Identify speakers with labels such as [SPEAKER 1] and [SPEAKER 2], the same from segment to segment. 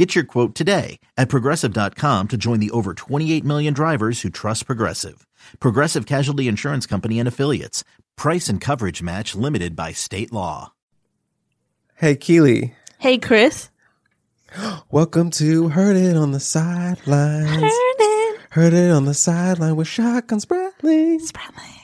[SPEAKER 1] Get your quote today at progressive.com to join the over 28 million drivers who trust Progressive. Progressive Casualty Insurance Company and Affiliates. Price and coverage match limited by state law.
[SPEAKER 2] Hey, Keely.
[SPEAKER 3] Hey, Chris.
[SPEAKER 2] Welcome to Heard It on the Sidelines.
[SPEAKER 3] Heard it.
[SPEAKER 2] Heard It on the Sideline with Shotgun Spratling.
[SPEAKER 3] Spratling.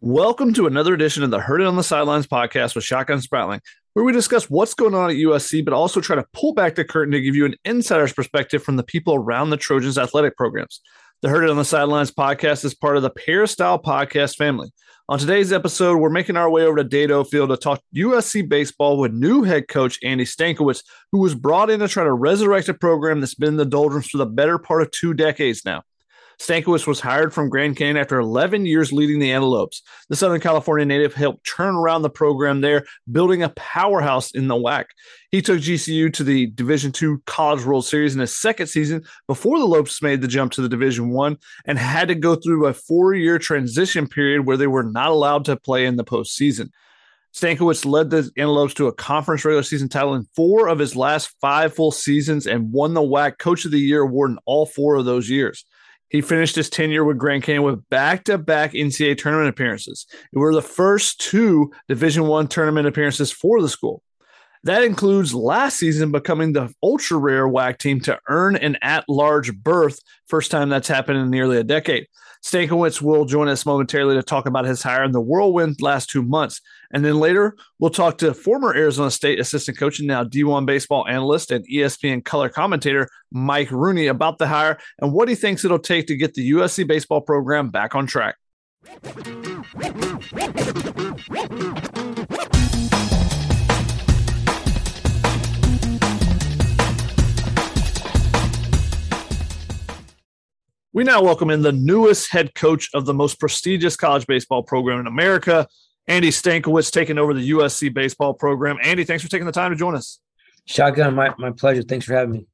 [SPEAKER 4] Welcome to another edition of the Heard It on the Sidelines podcast with Shotgun Spratling, where we discuss what's going on at USC, but also try to pull back the curtain to give you an insider's perspective from the people around the Trojans athletic programs. The Heard It on the Sidelines podcast is part of the Peristyle podcast family. On today's episode, we're making our way over to Dedeaux Field to talk USC baseball with new head coach Andy Stankiewicz, who was brought in to try to resurrect a program that's been in the doldrums for the better part of two decades now. Stankiewicz was hired from Grand Canyon after 11 years leading the Antelopes. The Southern California native helped turn around the program there, building a powerhouse in the WAC. He took GCU to the Division II College World Series in his second season before the Lopes made the jump to the Division One and had to go through a four-year transition period where they were not allowed to play in the postseason. Stankiewicz led the Antelopes to a conference regular season title in four of his last five full seasons and won the WAC Coach of the Year award in all four of those years. He finished his tenure with Grand Canyon with back-to-back NCAA tournament appearances. It were the first two Division One tournament appearances for the school. That includes last season becoming the ultra rare WAC team to earn an at-large berth. First time that's happened in nearly a decade. Stankiewicz will join us momentarily to talk about his hire in the whirlwind last two months. And then later, we'll talk to former Arizona State assistant coach and now D1 baseball analyst and ESPN color commentator Mike Rooney about the hire and what he thinks it'll take to get the USC baseball program back on track. We now welcome in the newest head coach of the most prestigious college baseball program in America, Andy Stankiewicz, taking over the USC baseball program. Andy, thanks for taking the time to join us.
[SPEAKER 5] Shotgun, my, my pleasure. Thanks for having me.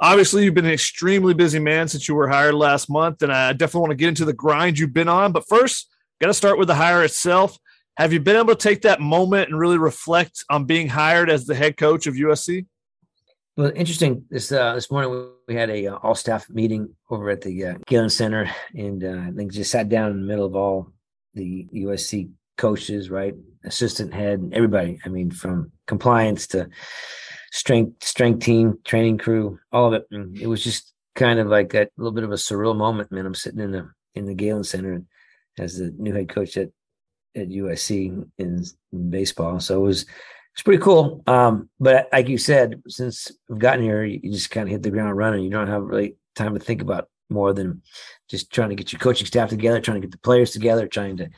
[SPEAKER 4] Obviously, you've been an extremely busy man since you were hired last month, and I definitely want to get into the grind you've been on. But first, got to start with the hire itself. Have you been able to take that moment and really reflect on being hired as the head coach of USC?
[SPEAKER 5] Well, interesting. This uh, this morning we had a uh, all staff meeting over at the uh, Galen Center, and uh, I think just sat down in the middle of all the USC coaches, right, assistant head, everybody. I mean, from compliance to strength, strength team, training crew, all of it. And it was just kind of like a little bit of a surreal moment. Man, I'm sitting in the in the Galen Center as the new head coach at at USC in, in baseball. So it was it's pretty cool. Um, but like you said, since we've gotten here, you just kind of hit the ground running. You don't have really time to think about more than just trying to get your coaching staff together, trying to get the players together, trying to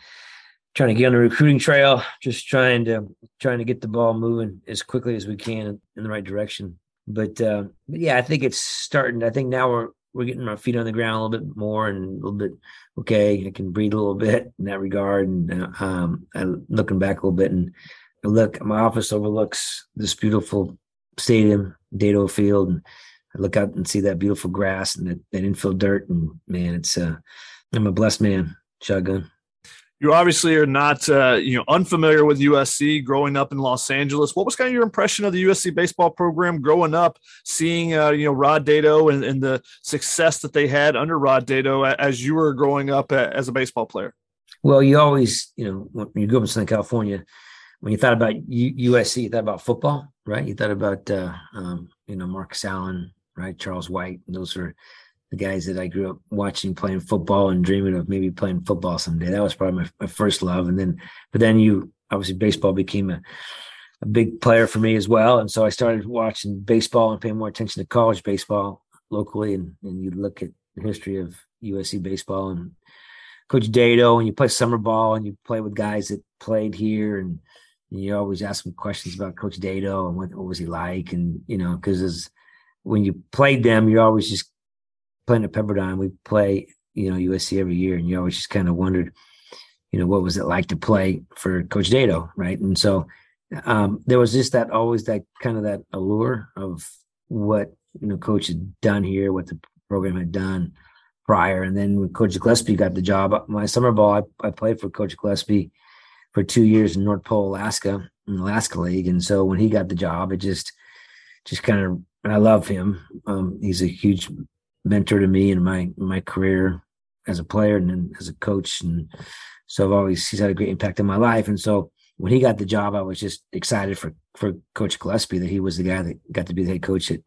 [SPEAKER 5] trying to get on the recruiting trail, just trying to trying to get the ball moving as quickly as we can in the right direction. But, uh, but yeah, I think it's starting. I think now we're we're getting our feet on the ground a little bit more and a little bit okay. I can breathe a little bit in that regard, and uh, um, I'm looking back a little bit and I look, my office overlooks this beautiful stadium, Dedeaux Field, and I look out and see that beautiful grass and that, that infield dirt. And man, it's uh, I'm a blessed man. Shotgun.
[SPEAKER 4] You obviously are not, uh, you know, unfamiliar with USC. Growing up in Los Angeles, what was kind of your impression of the USC baseball program growing up, seeing, uh, you know, Rod Dedeaux and, and the success that they had under Rod Dedeaux as you were growing up as a baseball player?
[SPEAKER 5] Well, you always, you know, when you grew up in Southern California, when you thought about USC, you thought about football, right? You thought about uh, um, you know Marcus Allen, right? Charles White. Those were the guys that I grew up watching playing football and dreaming of maybe playing football someday. That was probably my, my first love. And then, but then you obviously baseball became a a big player for me as well. And so I started watching baseball and paying more attention to college baseball locally. And, and you look at the history of USC baseball and Coach Dedeaux, and you play summer ball and you play with guys that played here and you always ask them questions about Coach Dedeaux and what, what was he like, and you know, because when you played them, you're always just playing at Pepperdine. We play, you know, USC every year, and you always just kind of wondered, you know, what was it like to play for Coach Dedeaux, right? And so um, there was just that always that kind of that allure of what you know Coach had done here, what the program had done prior, and then when Coach Gillespie got the job, my summer ball, I, I played for Coach Gillespie for two years in North Pole, Alaska, in the Alaska League, and so when he got the job, it just just kind of and I love him. Um, he's a huge mentor to me in my my career as a player and then as a coach, and so I've always he's had a great impact in my life. And so when he got the job, I was just excited for for Coach Gillespie that he was the guy that got to be the head coach at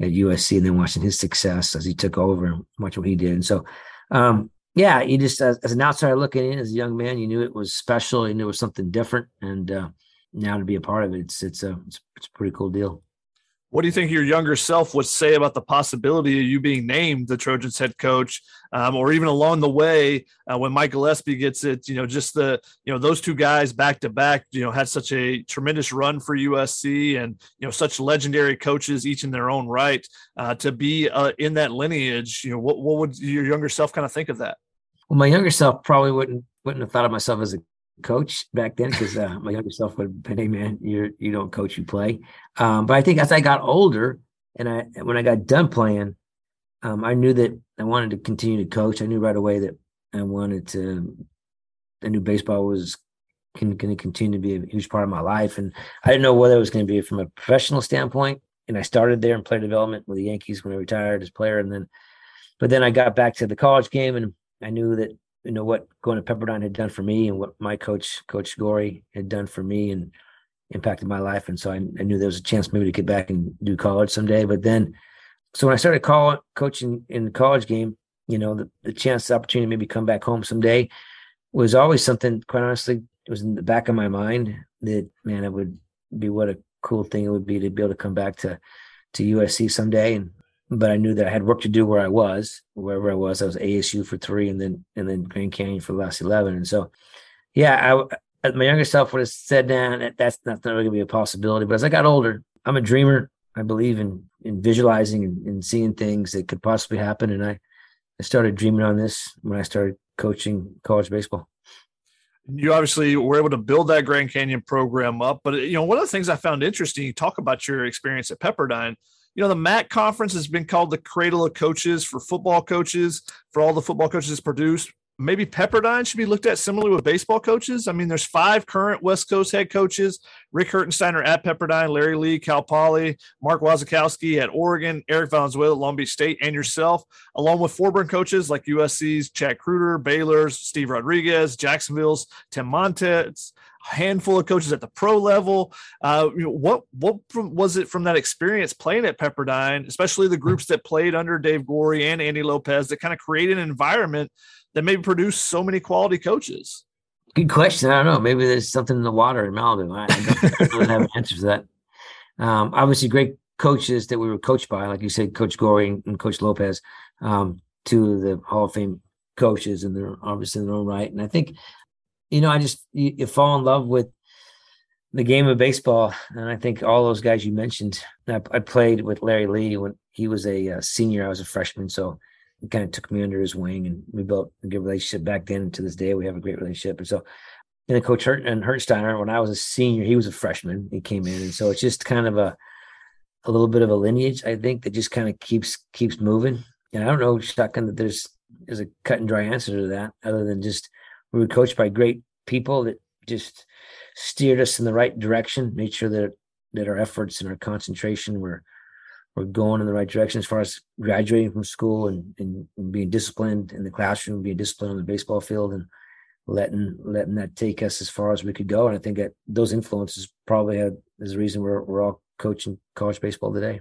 [SPEAKER 5] at USC, and then watching his success as he took over and watching what he did. And so, um, yeah, you just as, as, an outsider looking in as a young man, you knew it was special, you knew it was something different, and uh, now to be a part of it, it's it's a it's, it's a pretty cool deal.
[SPEAKER 4] What do you think your younger self would say about the possibility of you being named the Trojans head coach, um, or even along the way uh, when Mike Gillespie gets it? You know, just the you know those two guys back to back. You know, had such a tremendous run for USC, and you know such legendary coaches each in their own right. Uh, to be uh, in that lineage, you know, what what would your younger self kind of think of that?
[SPEAKER 5] Well, my younger self probably wouldn't wouldn't have thought of myself as a coach back then because uh, my younger self would have been, "Hey man, you you don't coach, you play." Um, but I think as I got older and I when I got done playing, um, I knew that I wanted to continue to coach. I knew right away that I wanted to. I knew baseball was going to continue to be a huge part of my life, and I didn't know whether it was going to be from a professional standpoint. And I started there in player development with the Yankees when I retired as player, and then, but then I got back to the college game, and I knew that you know what going to Pepperdine had done for me and what my coach Coach Gorey, had done for me and impacted my life. And so I, I, knew there was a chance maybe to get back and do college someday. But then, so when I started call, coaching in the college game, you know, the, the chance, the opportunity to maybe come back home someday was always something. Quite honestly, it was in the back of my mind that man, it would be what a cool thing it would be to be able to come back to to USC someday and but I knew that I had work to do where I was, wherever I was. I was ASU for three, and then and then Grand Canyon for the last eleven. And so, yeah, I my younger self would have said, "Dan, that, that's not, not really gonna be a possibility." But as I got older, I'm a dreamer. I believe in in visualizing and, and seeing things that could possibly happen. And I I started dreaming on this when I started coaching college baseball
[SPEAKER 4] you obviously were able to build that Grand Canyon program up. But you know, one of the things I found interesting, you talk about your experience at Pepperdine you know, the MAC conference has been called the cradle of coaches for football coaches, for all the football coaches produced. Maybe Pepperdine should be looked at similarly with baseball coaches. I mean, there's five current West Coast head coaches: Rick Hertensteiner at Pepperdine, Larry Lee, Cal Poly, Mark Wasikowski at Oregon, Eric Valenzuela at Long Beach State, and yourself, along with four-burn coaches like USC's Chad Kreuter, Baylor's Steve Rodriguez, Jacksonville's Tim Montez, handful of coaches at the pro level. Uh, you know, what what from, was it from that experience playing at Pepperdine, especially the groups that played under Dave Gorey and Andy Lopez, that kind of created an environment that maybe produced so many quality coaches?
[SPEAKER 5] Good question. I don't know. Maybe there's something in the water in Malibu. I, I don't, have an answer to that. Um, obviously, great coaches that we were coached by, like you said, Coach Gorey and, and Coach Lopez, um, two of the Hall of Fame coaches, and they're obviously in their own right. And I think you know, I just you, you, fall in love with the game of baseball, and I think all those guys you mentioned. I, I played with Larry Lee when he was a uh, senior. I was a freshman, so he kind of took me under his wing, and we built a good relationship back then. To this day, we have a great relationship. And so, and then Coach Hurt and Hertensteiner, when I was a senior, he was a freshman. He came in, and so it's just kind of a a little bit of a lineage, I think, that just kind of keeps keeps moving. And I don't know, shotgun, that there's there's a cut and dry answer to that, other than just we were coached by great people that just steered us in the right direction, made sure that that our efforts and our concentration were were going in the right direction as far as graduating from school and, and, being disciplined in the classroom, being disciplined on the baseball field and letting letting that take us as far as we could go. And I think that those influences probably had is the reason we're we're all coaching college baseball today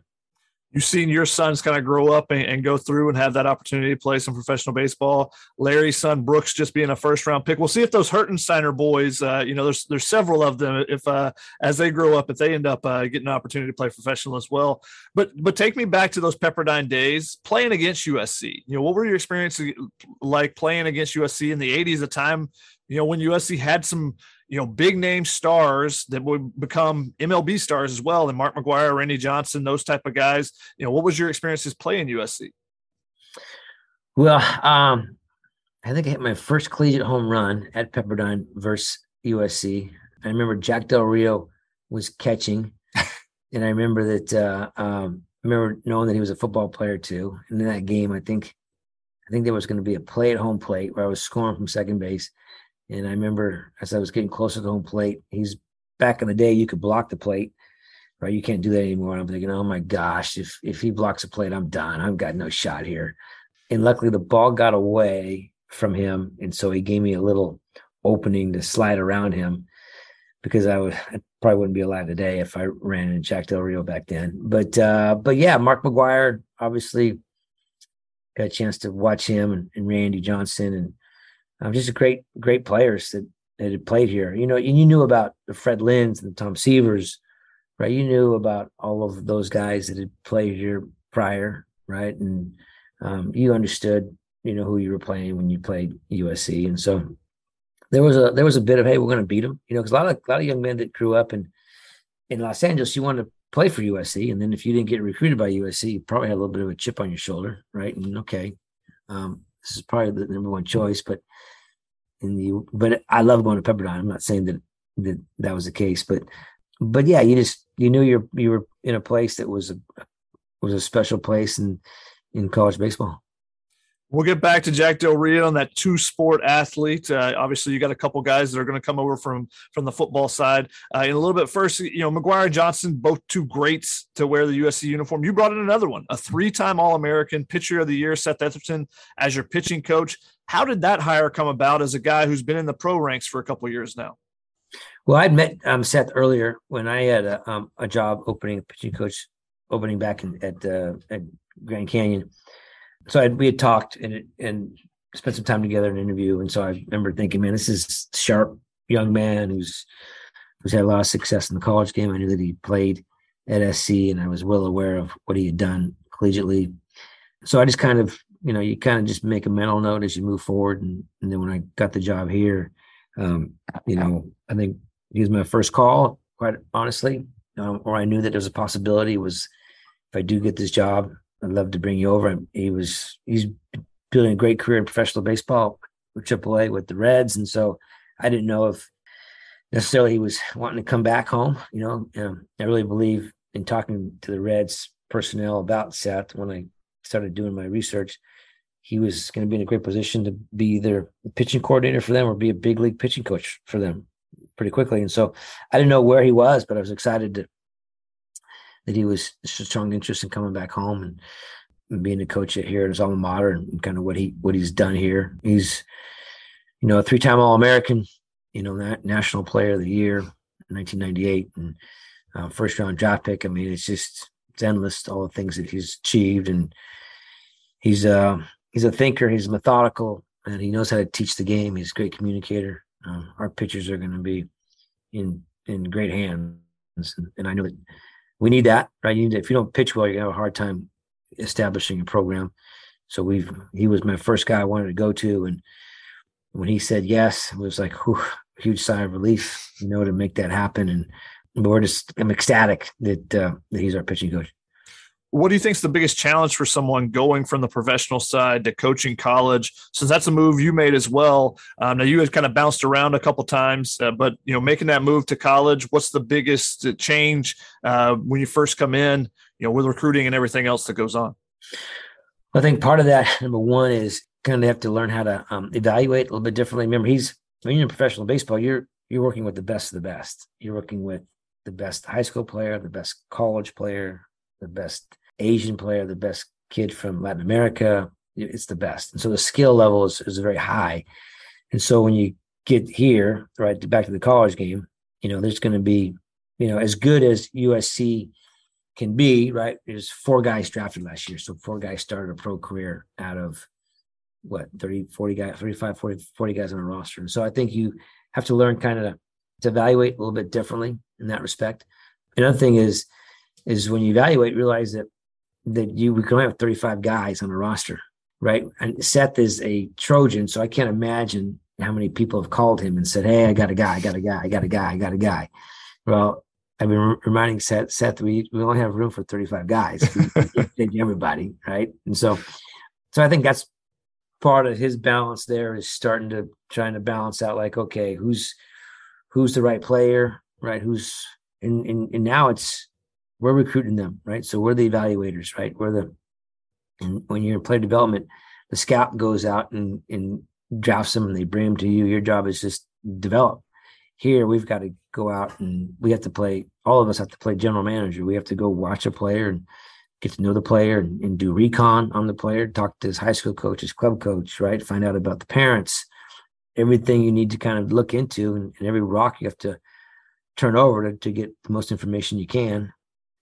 [SPEAKER 4] you've seen your sons kind of grow up and, and, go through and have that opportunity to play some professional baseball. Larry's son Brooks just being a first round pick. We'll see if those Hertensteiner boys, uh, you know, there's there's several of them. If uh, as they grow up, if they end up uh, getting an opportunity to play professional as well. But but take me back to those Pepperdine days playing against USC. You know, what were your experiences like playing against USC in the '80s? A time you know when USC had some you know, big name stars that would become MLB stars as well, and Mark McGwire, Randy Johnson, those type of guys. You know, what was your experiences playing USC?
[SPEAKER 5] Well, um, I think I hit my first collegiate home run at Pepperdine versus USC. I remember Jack Del Rio was catching, and I remember that. Uh, um, I remember knowing that he was a football player too. And in that game, I think, I think there was going to be a play at home plate where I was scoring from second base, and I remember as I was getting closer to home plate, he's back in the day you could block the plate, right? You can't do that anymore. And I'm thinking, oh my gosh, if if he blocks a plate, I'm done. I've got no shot here. And luckily, the ball got away from him, and so he gave me a little opening to slide around him because I would I probably wouldn't be alive today if I ran in Jack Del Rio back then. But uh, but yeah, Mark McGwire obviously got a chance to watch him and, and Randy Johnson and um, just a great great players that that had played here. You know, and you knew about the Fred Lynns and the Tom Seavers, right? You knew about all of those guys that had played here prior, right? And um, you understood, you know, who you were playing when you played USC, and so there was a there was a bit of hey, we're going to beat them, you know, because a lot of a lot of young men that grew up in in Los Angeles, you wanted to play for USC, and then if you didn't get recruited by USC, you probably had a little bit of a chip on your shoulder, right? And okay, um, this is probably the number one choice, but in the but I love going to Pepperdine. I'm not saying that that that was the case, but but yeah, you just you knew you're you were in a place that was a was a special place in in college baseball.
[SPEAKER 4] We'll get back to Jack Del Rio and that two sport athlete. Uh, obviously, you got a couple guys that are going to come over from from the football side uh, in a little bit. First, you know, McGwire and Johnson, both two greats to wear the USC uniform. You brought in another one, a three time All American, pitcher of the year, Seth Etherington, as your pitching coach. How did that hire come about as a guy who's been in the pro ranks for a couple years now?
[SPEAKER 5] Well, I'd met um, Seth earlier when I had a, um, a job opening pitching coach opening back in, at uh, at Grand Canyon so I, we had talked and and spent some time together in an interview, and so I remember thinking, man, this is sharp young man who's who's had a lot of success in the college game. I knew that he played at SC, and I was well aware of what he had done collegiately. So I just kind of, you know, you kind of just make a mental note as you move forward, and, and then when I got the job here, um, you know, I think he was my first call, quite honestly, um, or I knew that there was a possibility was if I do get this job, I'd love to bring you over. He was he's building a great career in professional baseball with AAA with the Reds, and so I didn't know if necessarily he was wanting to come back home. You know, um, I really believe in talking to the Reds personnel about Seth when I started doing my research. He was going to be in a great position to be either pitching coordinator for them or be a big league pitching coach for them pretty quickly. And so I didn't know where he was, but I was excited to that he was strong interest in coming back home and, being a coach here at his alma mater and kind of what he what he's done here. He's you know a three time All American, you know that National Player of the Year, 1998, and uh, first round draft pick. I mean, it's just it's endless all the things that he's achieved, and he's uh he's a thinker. He's methodical, and he knows how to teach the game. He's a great communicator. Um, our pitchers are going to be in in great hands, and, and I know that we need that, right? You need to, if you don't pitch well, you're gonna have a hard time establishing a program. So we've he was my first guy I wanted to go to, and when he said yes, it was like whew, huge sigh of relief, you know, to make that happen. And we're just I'm ecstatic that uh, that he's our pitching coach
[SPEAKER 4] what do you think is the biggest challenge for someone going from the professional side to coaching college? Since that's a move you made as well. Um, now you had kind of bounced around a couple times, uh, but you know, making that move to college, what's the biggest change uh, when you first come in? You know, with recruiting and everything else that goes on.
[SPEAKER 5] I think part of that number one is kind of have to learn how to um, evaluate a little bit differently. Remember, he's when you're in professional baseball, you're you're working with the best of the best. You're working with the best high school player, the best college player, the best Asian player, the best kid from Latin America. It's the best. And so the skill level is, is very high. And so when you get here, right, back to the college game, you know, there's going to be, you know, as good as USC can be, right? There's four guys drafted last year. So four guys started a pro career out of what, 30, 40 guys, 35, 40, 40 guys on a roster. And so I think you have to learn kind of to evaluate a little bit differently in that respect. Another thing is, is when you evaluate, realize that that you we can only have 35 guys on a roster, right? And Seth is a Trojan, so I can't imagine how many people have called him and said, "Hey, I got a guy, I got a guy, I got a guy, I got a guy." Well, I've been reminding Seth, Seth, we we only have room for 35 guys. Everybody, right? And so, so I think that's part of his balance there is starting to trying to balance out like okay who's who's the right player right who's and and, and now it's we're recruiting them right? So we're the evaluators right? We're the and when you're in player development the scout goes out and and drafts them and they bring them to you. Your job is just develop. Here we've got to go out and we have to play all of us have to play general manager. We have to go watch a player and get to know the player and, and, do recon on the player, talk to his high school coach, his club coach, right? Find out about the parents, everything you need to kind of look into, and, and every rock you have to turn over to, to get the most information you can,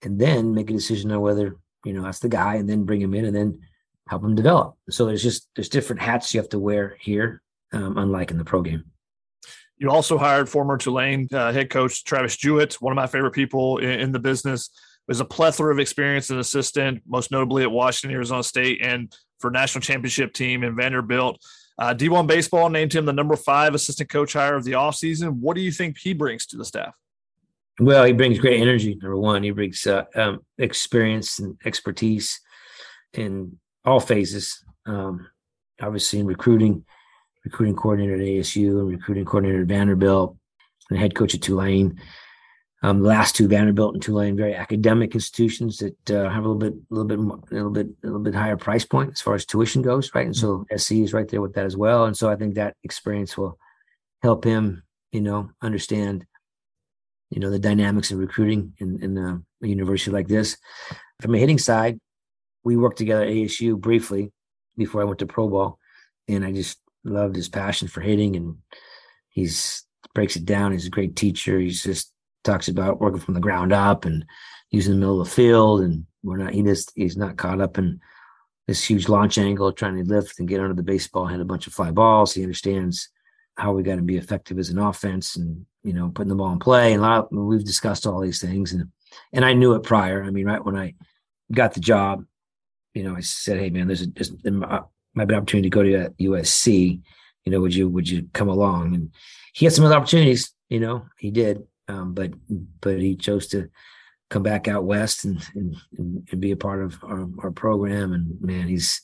[SPEAKER 5] and then make a decision on whether you know that's the guy, and then bring him in, and then help him develop. So there's just there's different hats you have to wear here, um, unlike in the pro game.
[SPEAKER 4] You also hired former Tulane uh, head coach Travis Jewett, one of my favorite people in, in the business was a plethora of experience as an assistant, most notably at Washington, Arizona State, and for national championship team in Vanderbilt. Uh, D1 Baseball named him the number five assistant coach hire of the offseason. What do you think he brings to the staff?
[SPEAKER 5] Well, he brings great energy. Number one, he brings uh, um, experience and expertise in all phases. Um, obviously, in recruiting, recruiting coordinator at ASU and recruiting coordinator at Vanderbilt, and head coach at Tulane. Um, the last two, Vanderbilt and Tulane, very academic institutions that uh, have a little bit, a little bit, a little bit, a little bit higher price point as far as tuition goes, right? And so mm-hmm. SC is right there with that as well. And so I think that experience will help him, you know, understand, you know, the dynamics of recruiting in, in a, a university like this. From a hitting side, we worked together at ASU briefly before I went to pro ball, and I just loved his passion for hitting, and he's breaks it down. He's a great teacher. He's just talks about working from the ground up and using the middle of the field. And we're not, he just, he's not caught up in this huge launch angle, trying to lift and get under the baseball, hit a bunch of fly balls. He understands how we got to be effective as an offense and, you know, putting the ball in play. And of, we've discussed all these things. And, and I knew it prior. I mean, right when I got the job, you know, I said, Hey man, there's a, there's, there might be an opportunity to go to USC. You know, would you, would you come along? And he had some other opportunities, you know, he did um, but but he chose to come back out west and and, and be a part of our, our program. And man, he's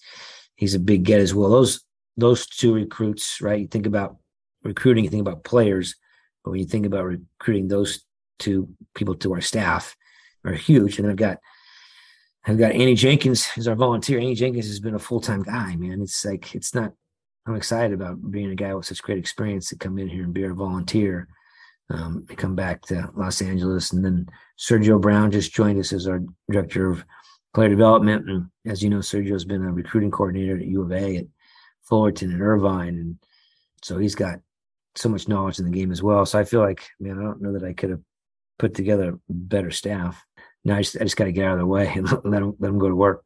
[SPEAKER 5] he's a big get as well. Those those two recruits, right? You think about recruiting, you think about players, but when you think about recruiting those two people to our staff, are huge. And I've got I've got Annie Jenkins as our volunteer. Annie Jenkins has been a full time guy, man. It's like it's not. I'm excited about being a guy with such great experience to come in here and be our volunteer um, come back to Los Angeles. And then Sergio Brown just joined us as our director of player development. And as you know, Sergio's been a recruiting coordinator at U of A, at Fullerton, and Irvine. And so he's got so much knowledge in the game as well. So I feel like, man, I don't know that I could have put together better staff. Now I just, I just got to get out of their way and let them, let them go to work.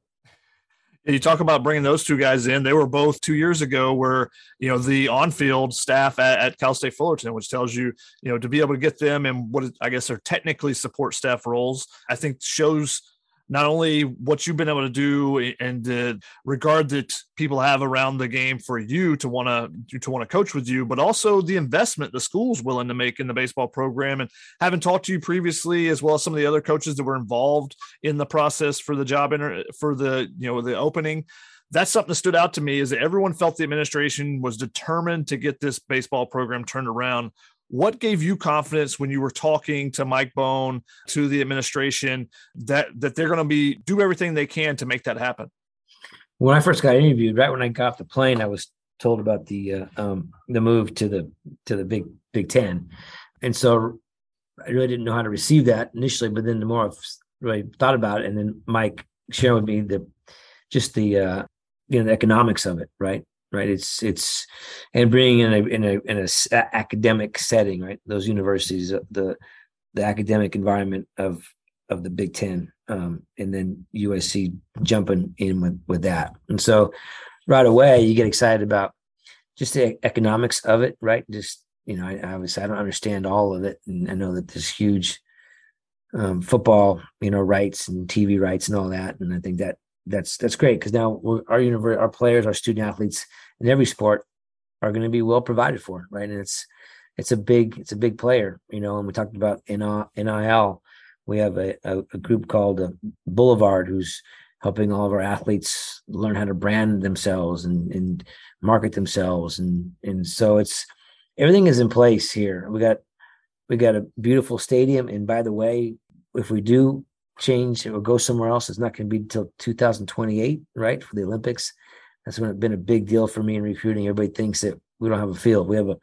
[SPEAKER 4] You talk about bringing those two guys in. They were both two years ago, where you know the on-field staff at, at, Cal State Fullerton, which tells you you know to be able to get them and what I guess are technically support staff roles. I think shows not only what you've been able to do and the regard that people have around the game for you to want to to want to coach with you, but also the investment the school's willing to make in the baseball program. And having talked to you previously, as well as some of the other coaches that were involved in the process for the job inter- for the you know the opening that's something that stood out to me is that everyone felt the administration was determined to get this baseball program turned around what gave you confidence when you were talking to Mike Bohn, to the administration, that that they're going to be do everything they can to make that happen?
[SPEAKER 5] When I first got interviewed, right when I got off the plane, I was told about the uh, um, the move to the to the Big Big Ten, and so I really didn't know how to receive that initially. But then the more I've really thought about it, and then Mike shared with me the just the uh, you know the economics of it, right? Right? It's it's and bringing in a in a in a academic setting right? Those universities uh, the the academic environment of of the big 10 um, and then usc jumping in with with that. And so right away you get excited about just the economics of it right? Just you know I, obviously i don't understand all of it and i know that there's huge um, football you know rights and tv rights and all that and i think that that's that's great because now our universe, our players, our student athletes in every sport are going to be well provided for, right? And it's it's a big it's a big player, you know. And we talked about NIL. We have a, a, a group called uh, Boulevard who's helping all of our athletes learn how to brand themselves and, and market themselves. And, and so it's, everything is in place here. We got, we got a beautiful stadium. And by the way, if we do change or go somewhere else, it's not going to be until 2028, right? For the Olympics. That's been a big deal for me in recruiting. Everybody thinks that we don't have a field. We have a,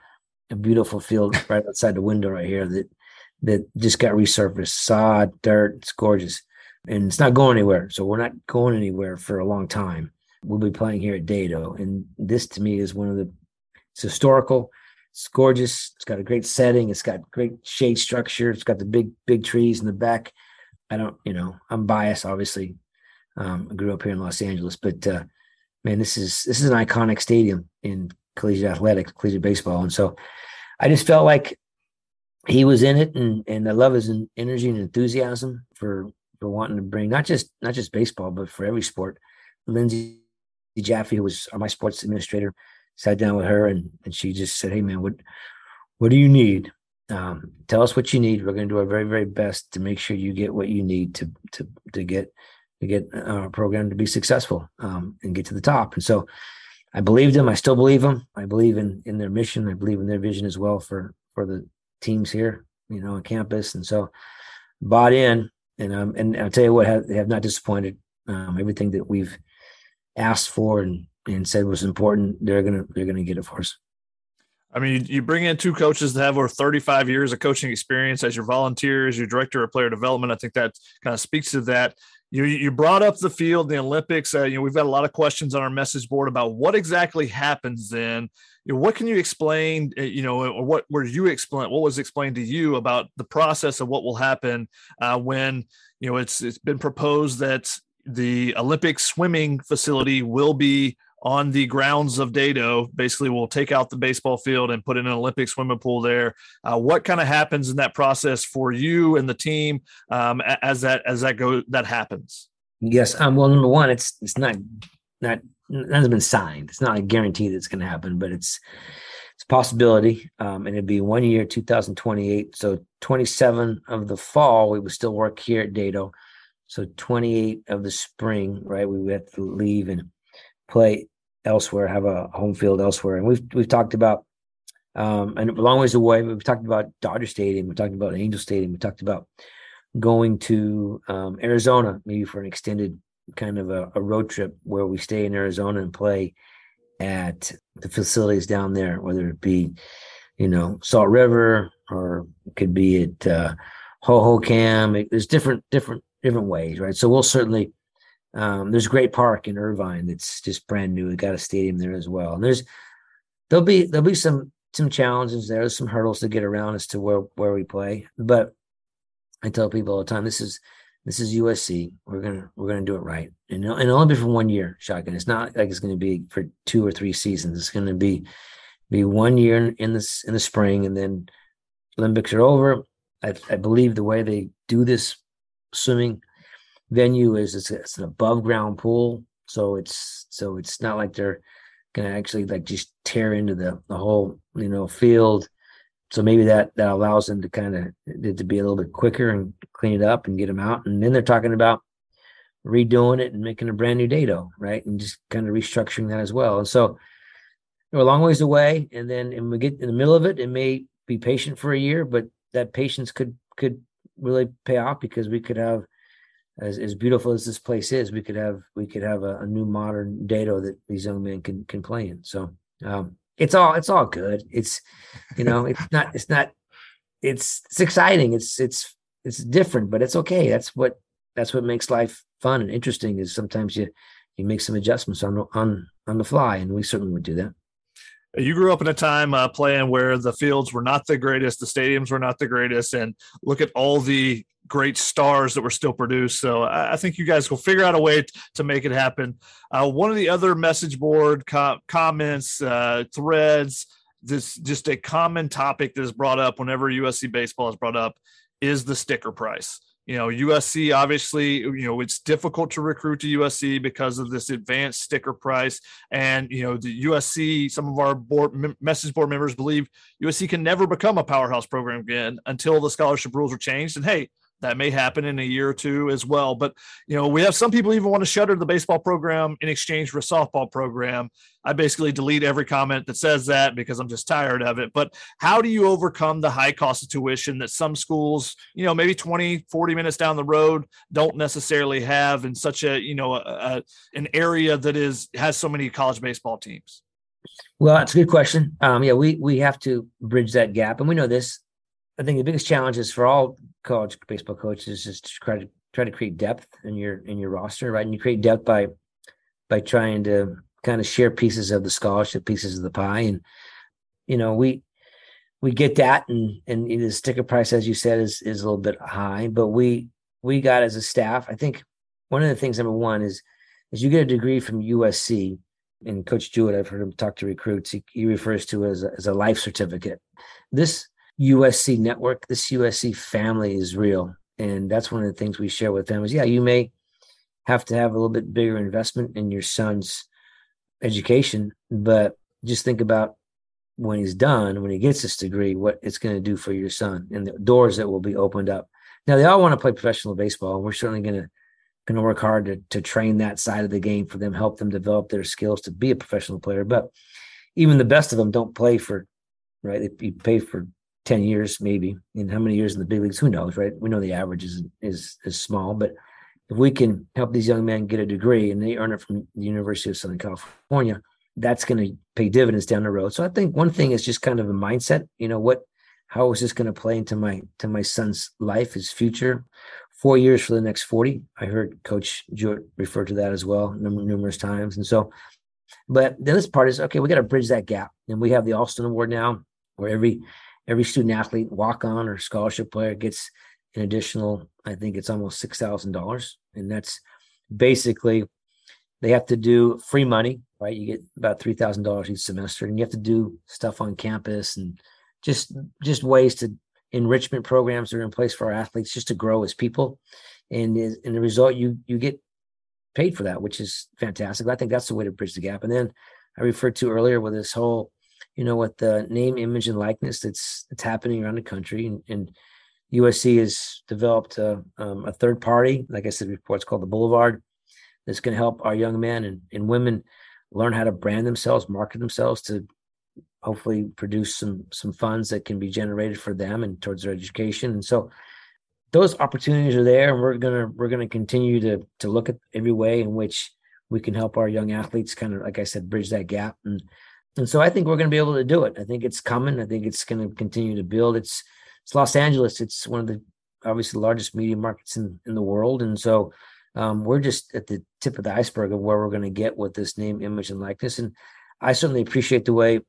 [SPEAKER 5] a beautiful field right outside the window right here that that just got resurfaced, sod, dirt. It's gorgeous. And it's not going anywhere. So we're not going anywhere for a long time. We'll be playing here at Dedeaux, And this to me is one of the it's historical. It's gorgeous. It's got a great setting. It's got great shade structure. It's got the big, big trees in the back. I don't, you know, I'm biased, obviously. Um, I grew up here in Los Angeles, but uh, man, this is this is an iconic stadium in collegiate athletics, collegiate baseball, and so I just felt like he was in it, and and I love his energy and enthusiasm for for wanting to bring not just not just baseball, but for every sport. Lindsay Jaffe, who was my sports administrator, sat down with her and and she just said, "Hey man, what what do you need? Um, tell us what you need. We're going to do our very very best to make sure you get what you need to to to get to get our program to be successful um, and get to the top." And so I believed them. I still believe them. I believe in in their mission. I believe in their vision as well for for the teams here, you know, on campus. And so bought in, and um, and I'll tell you what, have, they have not disappointed. Um, everything that we've asked for and and said was important, they're gonna they're gonna get it for us.
[SPEAKER 4] I mean, you bring in two coaches that have over 35 years of coaching experience as your volunteers, your director of player development. I think that kind of speaks to that you you brought up the field, the Olympics. Uh, you know, we've got a lot of questions on our message board about what exactly happens then. You know, what can you explain? Uh, you know, or what were you explain? What was explained to you about the process of what will happen uh, when you know it's it's been proposed that the Olympic swimming facility will be on the grounds of Dedeaux. Basically, we'll take out the baseball field and put in an Olympic swimming pool there. Uh, what kind of happens in that process for you and the team um, as that as that go that happens?
[SPEAKER 5] Yes. Um, well, number one, it's it's not not that hasn't been signed. It's not a guarantee that it's going to happen, but it's it's a possibility. Um, and it'd be one year, 2028. So 27 of the fall, we would still work here at Dedeaux. So 28 of the spring, right? We would have to leave and play elsewhere, have a home field elsewhere. And we've we've talked about um, and a long ways away. We've talked about Dodger Stadium. We talked about Angel Stadium. We talked about going to um, Arizona, maybe for an extended kind of a, a, road trip where we stay in Arizona and play at the facilities down there, whether it be, you know, Salt River or it could be at uh, Hohokam. It, there's different, different, different ways, right? So we'll certainly um, there's a great park in Irvine that's just brand new. We got a stadium there as well. And there's there'll be there'll be some some challenges there. There's some hurdles to get around as to where where we play. But I tell people all the time, this is this is USC. We're gonna we're gonna do it right, and and only be for one year. Shotgun. It's not like it's gonna be for two or three seasons. It's gonna be be one year in, in this in the spring, and then Olympics are over. I, I believe the way they do this swimming venue is it's, it's an above ground pool, so it's so it's not like they're gonna actually like just tear into the the whole you know field. So maybe that that allows them to kind of to be a little bit quicker and clean it up and get them out. And then they're talking about redoing it and making a brand new Dedeaux, right? And just kind of restructuring that as well. And so we're a long ways away. And then and we get in the middle of it, it may be patient for a year, but that patience could could really pay off because we could have as, as beautiful as this place is, we could have we could have a, a new modern Dedeaux that these young men can can play in. So um, it's all it's all good. It's you know it's not it's not it's it's exciting. It's it's it's different, but it's okay. That's what that's what makes life fun and interesting. Is sometimes you you make some adjustments on on on the fly, and we certainly would do that.
[SPEAKER 4] You grew up in a time uh, playing where the fields were not the greatest, the stadiums were not the greatest, and look at all the great stars that were still produced. So I, think you guys will figure out a way t- to make it happen. Uh, one of the other message board co- comments, uh, threads, this just a common topic that is brought up whenever USC baseball is brought up is the sticker price. You know, USC obviously, you know, it's difficult to recruit to USC because of this advanced sticker price. And, you know, the USC, some of our board message board members believe USC can never become a powerhouse program again until the scholarship rules are changed. And hey, that may happen in a year or two as well. But you know, we have some people even want to shutter the baseball program in exchange for a softball program. I basically delete every comment that says that because I'm just tired of it. But how do you overcome the high cost of tuition that some schools, you know, maybe 20, 40 minutes down the road don't necessarily have in such a, you know, a, a, an area that is has so many college baseball teams?
[SPEAKER 5] Well, that's a good question. Um, yeah, we we have to bridge that gap, and we know this. I think the biggest challenge is for all college baseball coaches is to try to try to create depth in your in your roster, right? And you create depth by by trying to kind of share pieces of the scholarship, pieces of the pie, and you know we we get that, and and the sticker price, as you said, is is a little bit high, but we we got as a staff. I think one of the things number one is is you get a degree from USC, and Coach Jewett, I've heard him talk to recruits. He, he refers to as a, as a life certificate. This USC network, this USC family is real. And that's one of the things we share with is yeah, you may have to have a little bit bigger investment in your son's education, but just think about when he's done, when he gets his degree, what it's going to do for your son and the doors that will be opened up. Now they all want to play professional baseball, and we're certainly going to going to work hard to to train that side of the game for them, help them develop their skills to be a professional player. But even the best of them don't play for right. You pay for 10 years maybe and how many years in the big leagues who knows right? We know the average is is is small but if we can help these young men get a degree and they earn it from the university of southern california that's going to pay dividends down the road. So i think one thing is just kind of a mindset you know what how is this going to play into my to my son's life his future? Four years for the next 40 i heard coach Jewett refer to that as well numerous times and so but the other part is okay we got to bridge that gap and we have the alston award now where every every student athlete, walk on or scholarship player gets an additional, I think it's almost six thousand dollars. And that's basically they have to do free money, right? You get about three thousand dollars each semester, and you have to do stuff on campus and just just ways to enrichment programs that are in place for our athletes just to grow as people. And in the result, you you get paid for that, which is fantastic. I think that's the way to bridge the gap. And then I referred to earlier with this whole you know, with the name, image, and likeness that's that's happening around the country, and, and USC has developed a, um, a third party, like I said before, it's called the Boulevard, that's going to help our young men and, and women learn how to brand themselves, market themselves to hopefully produce some some funds that can be generated for them and towards their education. And so those opportunities are there, and we're gonna we're gonna continue to to look at every way in which we can help our young athletes kind of like I said bridge that gap and and so I think we're going to be able to do it. I think it's coming. I think it's going to continue to build. It's it's Los Angeles. It's one of the obviously largest media markets in, in the world. And so um, we're just at the tip of the iceberg of where we're going to get with this name, image, and likeness. And I certainly appreciate the way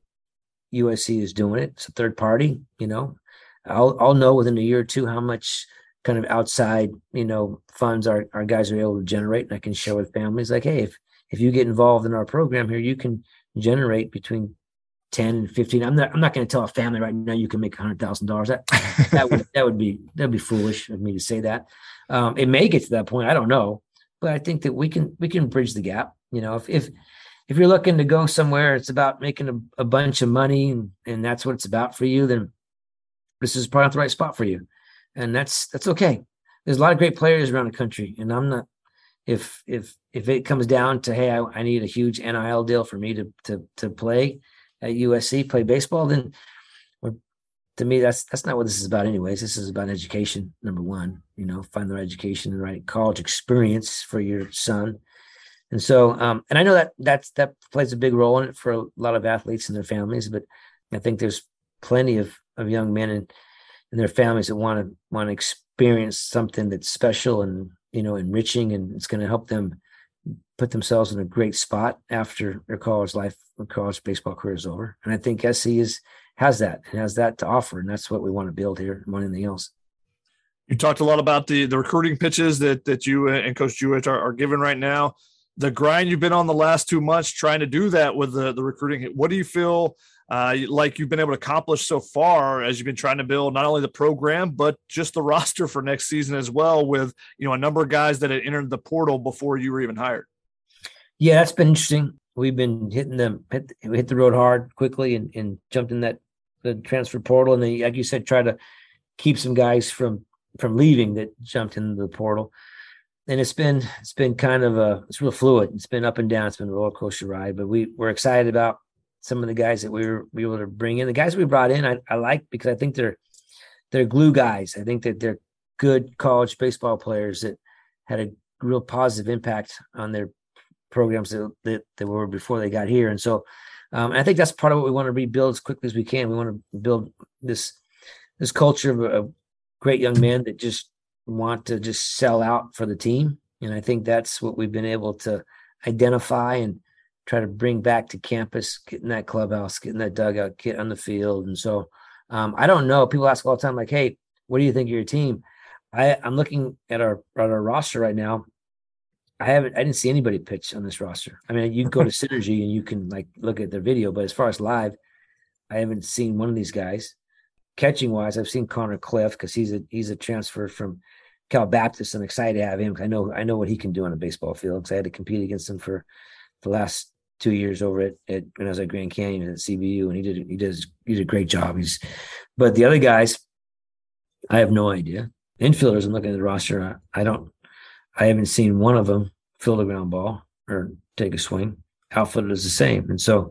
[SPEAKER 5] USC is doing it. It's a third party, you know. I'll I'll know within a year or two how much kind of outside, you know, funds our, our guys are able to generate. And I can share with families like, hey, if if you get involved in our program here, you can generate between 10 and 15 i'm not i'm not going to tell a family right now you can make $100000 that that would that would be that'd be foolish of me to say that. Um, it may get to that point i don't know but i think that we can we can bridge the gap you know if if if you're looking to go somewhere it's about making a, a bunch of money and, and that's what it's about for you then this is probably not the right spot for you. And that's that's okay. There's a lot of great players around the country and i'm not if if if it comes down to hey, I, I, need a huge NIL deal for me to to to play at USC, play baseball, then to me that's that's not what this is about anyways. This is about education, number one. You know, find the right education and right college experience for your son. And so, um, and I know that that's that plays a big role in it for a lot of athletes and their families, but I think there's plenty of of young men and and their families that want to want to experience something that's special and you know enriching and it's going to help them put themselves in a great spot after their college life or college baseball career is over. And i think sc is has that and has that to offer and that's what we want to build here more than anything else
[SPEAKER 4] you talked a lot about the the recruiting pitches that that you and coach Jewett are, are giving right now. The grind you've been on the last two months trying to do that with the, the recruiting what do you feel uh, like you've been able to accomplish so far as you've been trying to build not only the program but just the roster for next season as well with you know a number of guys that had entered the portal before you were even hired
[SPEAKER 5] yeah that's been interesting we've been hitting them hit, hit the road hard quickly and, and jumped in that the transfer portal and then like you said try to keep some guys from from leaving that jumped into the portal. And it's been it's been kind of a it's real fluid. It's been up and down. It's been a roller coaster ride. But we we're excited about some of the guys that we were, we were able to bring in. The guys we brought in, I, I like because I think they're they're glue guys. I think that they're good college baseball players that had a real positive impact on their programs that, that, were before they got here. And so um, and I think that's part of what we want to rebuild as quickly as we can. We want to build this this culture of, of great young men that just want to just sell out for the team. And I think that's what we've been able to identify and try to bring back to campus, get in that clubhouse, get in that dugout, get on the field. And so um, I don't know. People ask all the time, like, hey, what do you think of your team? I, I'm looking at our at our roster right now. I haven't I didn't see anybody pitch on this roster. I mean, you can go to Synergy and you can like look at their video, but as far as live, I haven't seen one of these guys. Catching wise, I've seen Connor Cliff because he's a he's a transfer from Cal Baptist. I'm excited to have him. I know I know what he can do on a baseball field because I had to compete against him for the last two years over at, at when I was at Grand Canyon at CBU, and he did he does he did a great job. He's but the other guys, I have no idea. Infielders, I'm looking at the roster. I, I don't, I haven't seen one of them field a ground ball or take a swing. Outfielders is the same, and so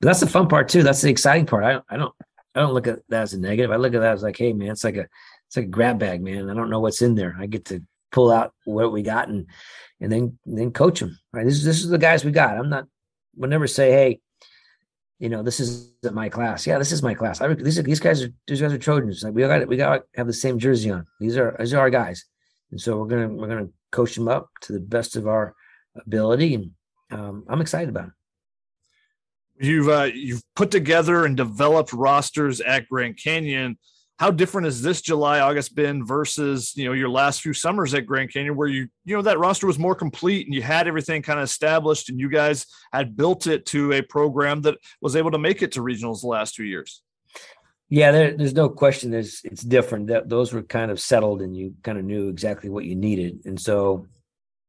[SPEAKER 5] that's the fun part too. That's the exciting part. I I don't I don't look at that as a negative. I look at that as like, hey man, it's like a it's like a grab bag, man. I don't know what's in there. I get to pull out what we got and and then then coach them. Right. This is this is the guys we got. I'm not would never say, hey, you know, this isn't my class. Yeah, this is my class. I these are, these guys are these guys are Trojans. Like we got we got to have the same jersey on. These are these are our guys, and so we're gonna we're gonna coach them up to the best of our ability, and um, I'm excited about it.
[SPEAKER 4] You've uh, you've put together and developed rosters at Grand Canyon how different has this July August been versus you know your last few summers at Grand Canyon where you you know that roster was more complete and you had everything kind of established and you guys had built it to a program that was able to make it to regionals the last two years.
[SPEAKER 5] Yeah, there, there's no question. There's it's different. That those were kind of settled and you kind of knew exactly what you needed. And so,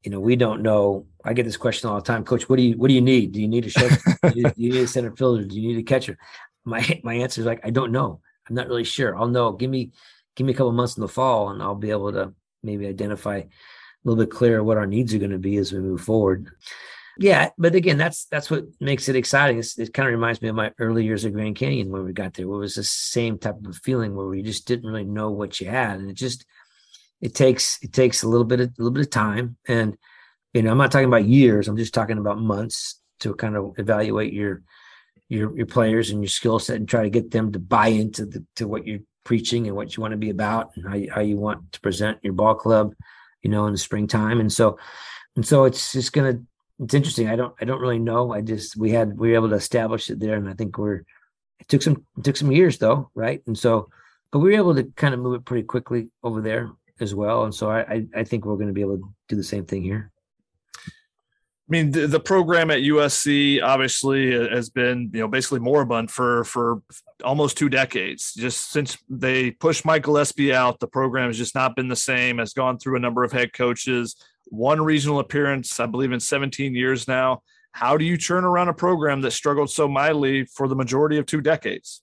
[SPEAKER 5] you know, we don't know. I get this question all the time, Coach. What do you what do you need? Do you need a short? do, you, do you need a center fielder? Do you need a catcher? My my answer is like I don't know. I'm not really sure. I'll know. Give me give me a couple months in the fall, and I'll be able to maybe identify a little bit clearer what our needs are going to be as we move forward. Yeah, but again, that's that's what makes it exciting. It's, it kind of reminds me of my early years at Grand Canyon when we got there. It was the same type of feeling where we just didn't really know what you had, and it just it takes it takes a little bit of a little bit of time. And you know, I'm not talking about years. I'm just talking about months to kind of evaluate your your your players and your skill set and try to get them to buy into the to what you're preaching and what you want to be about and how you, how you want to present your ball club, you know, in the springtime. And so and so it's just gonna it's interesting. I don't I don't really know. I just we had we were able to establish it there, and I think we're it took some it took some years though, right? And so but we were able to kind of move it pretty quickly over there as well. And so I I, I think we're going to be able to do the same thing here.
[SPEAKER 4] I mean, the, the, program at USC obviously has been, you know, basically moribund for for almost two decades. Just since they pushed Mike Gillespie out, the program has just not been the same. Has gone through a number of head coaches, one regional appearance, I believe, in 17 years now. How do you turn around a program that struggled so mightily for the majority of two decades?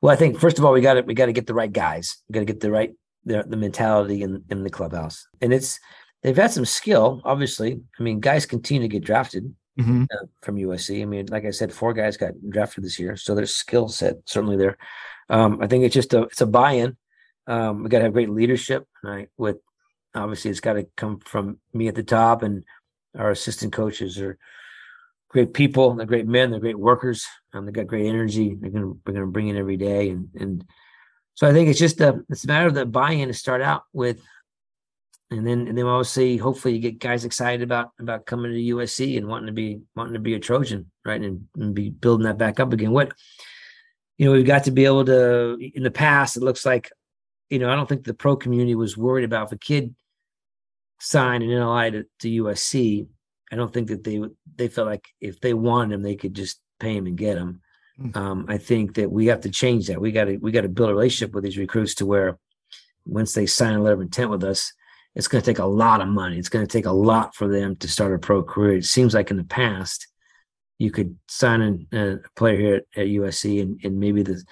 [SPEAKER 5] Well, I think first of all, we got to we got to get the right guys. We got to get the right the, the mentality in in the clubhouse, and it's they've had some skill, obviously. I mean, guys continue to get drafted mm-hmm. uh, from USC. I mean, like I said, four guys got drafted this year, so their skill set certainly there. Um, I think it's just a it's a buy-in. Um, we got to have great leadership, right? With obviously, it's got to come from me at the top, and our assistant coaches are great people. They're great men. They're great workers. Um, they've got great energy. They're we're gonna bring in every day, and and so I think it's just a it's a matter of the buy-in to start out with and then and then obviously hopefully you get guys excited about about coming to USC and wanting to be wanting to be a Trojan, right? And, and be building that back up again. What you know, we've got to be able to in the past, it looks like, you know, I don't think the pro community was worried about if a kid signed an NLI to, to USC. I don't think that they would they felt like if they wanted him, they could just pay him and get him. Mm-hmm. Um, I think that we have to change that. We got to we got to build a relationship with these recruits to where once they sign a letter of intent with us, it's going to take a lot of money. It's going to take a lot for them to start a pro career. It seems like in the past, you could sign a player here at, at USC and, and maybe the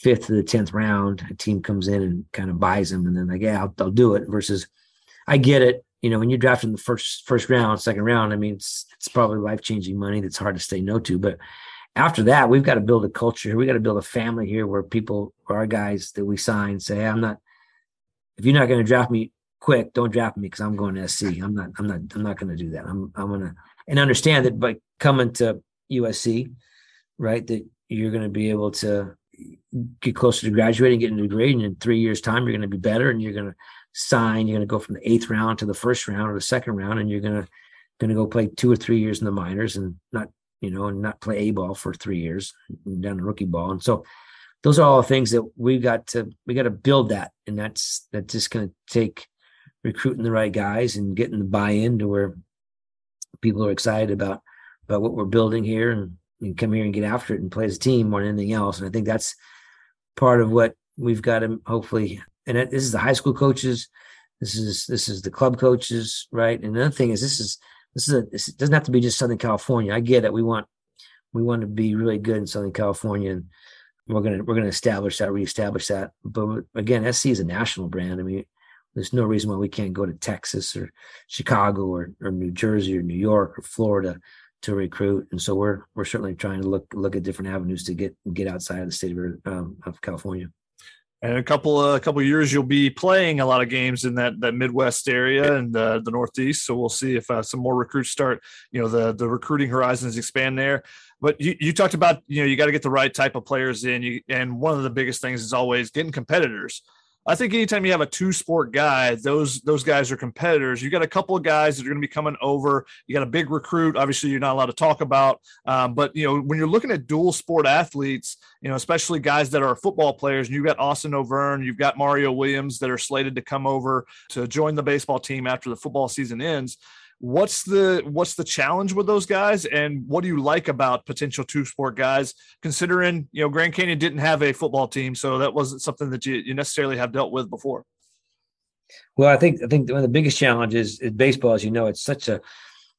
[SPEAKER 5] fifth to the tenth round, a team comes in and kind of buys them, and then like, yeah, I'll, I'll do it. Versus, I get it. You know, when you're drafting the first first round, second round, I mean, it's it's probably life changing money that's hard to say no to. But after that, we've got to build a culture. We got to build a family here where people, where our guys that we sign, say, hey, I'm not. If you're not going to draft me quick, don't draft me because I'm going to SC. I'm not. I'm not. I'm not going to do that. I'm. I'm going to and understand that by coming to USC, right, that you're going to be able to get closer to graduating, getting a degree, and in three years' time, you're going to be better, and you're going to sign. You're going to go from the eighth round to the first round or the second round, and you're going to going to go play two or three years in the minors and not you know and not play a ball for three years down to rookie ball. And so those are all things that we got to we got to build that, and that's that's just going to take recruiting the right guys and getting the buy-in to where people are excited about about what we're building here and and come here and get after it and play as a team more than anything else. And I think that's part of what we've got to hopefully. And this is the high school coaches. This is this is the club coaches, right? And another thing is this is this is a this doesn't have to be just Southern California. I get it. We want we want to be really good in Southern California, and we're gonna we're gonna establish that, reestablish that. But again, SC is a national brand. I mean, there's no reason why we can't go to Texas or Chicago or, or New Jersey or New York or Florida to recruit, and so we're we're certainly trying to look look at different avenues to get get outside of the state of, um, of California.
[SPEAKER 4] And a couple a couple years, you'll be playing a lot of games in that that Midwest area and the, the Northeast. So we'll see if uh, some more recruits start. You know, the the recruiting horizons expand there. But you, you talked about you know you got to get the right type of players in. You, and one of the biggest things is always getting competitors. I think anytime you have a two sport guy, those those guys are competitors. You got a couple of guys that are going to be coming over. You got a big recruit. Obviously, you're not allowed to talk about. Um, but you know, when you're looking at dual sport athletes, you know, especially guys that are football players, and you've got Austin Overn, you've got Mario Williams that are slated to come over to join the baseball team after the football season ends what's the what's the challenge with those guys and what do you like about potential two sport guys considering you know grand canyon didn't have a football team so that wasn't something that you, you necessarily have dealt with before?
[SPEAKER 5] Well i think i think one of the biggest challenges is baseball as you know it's such a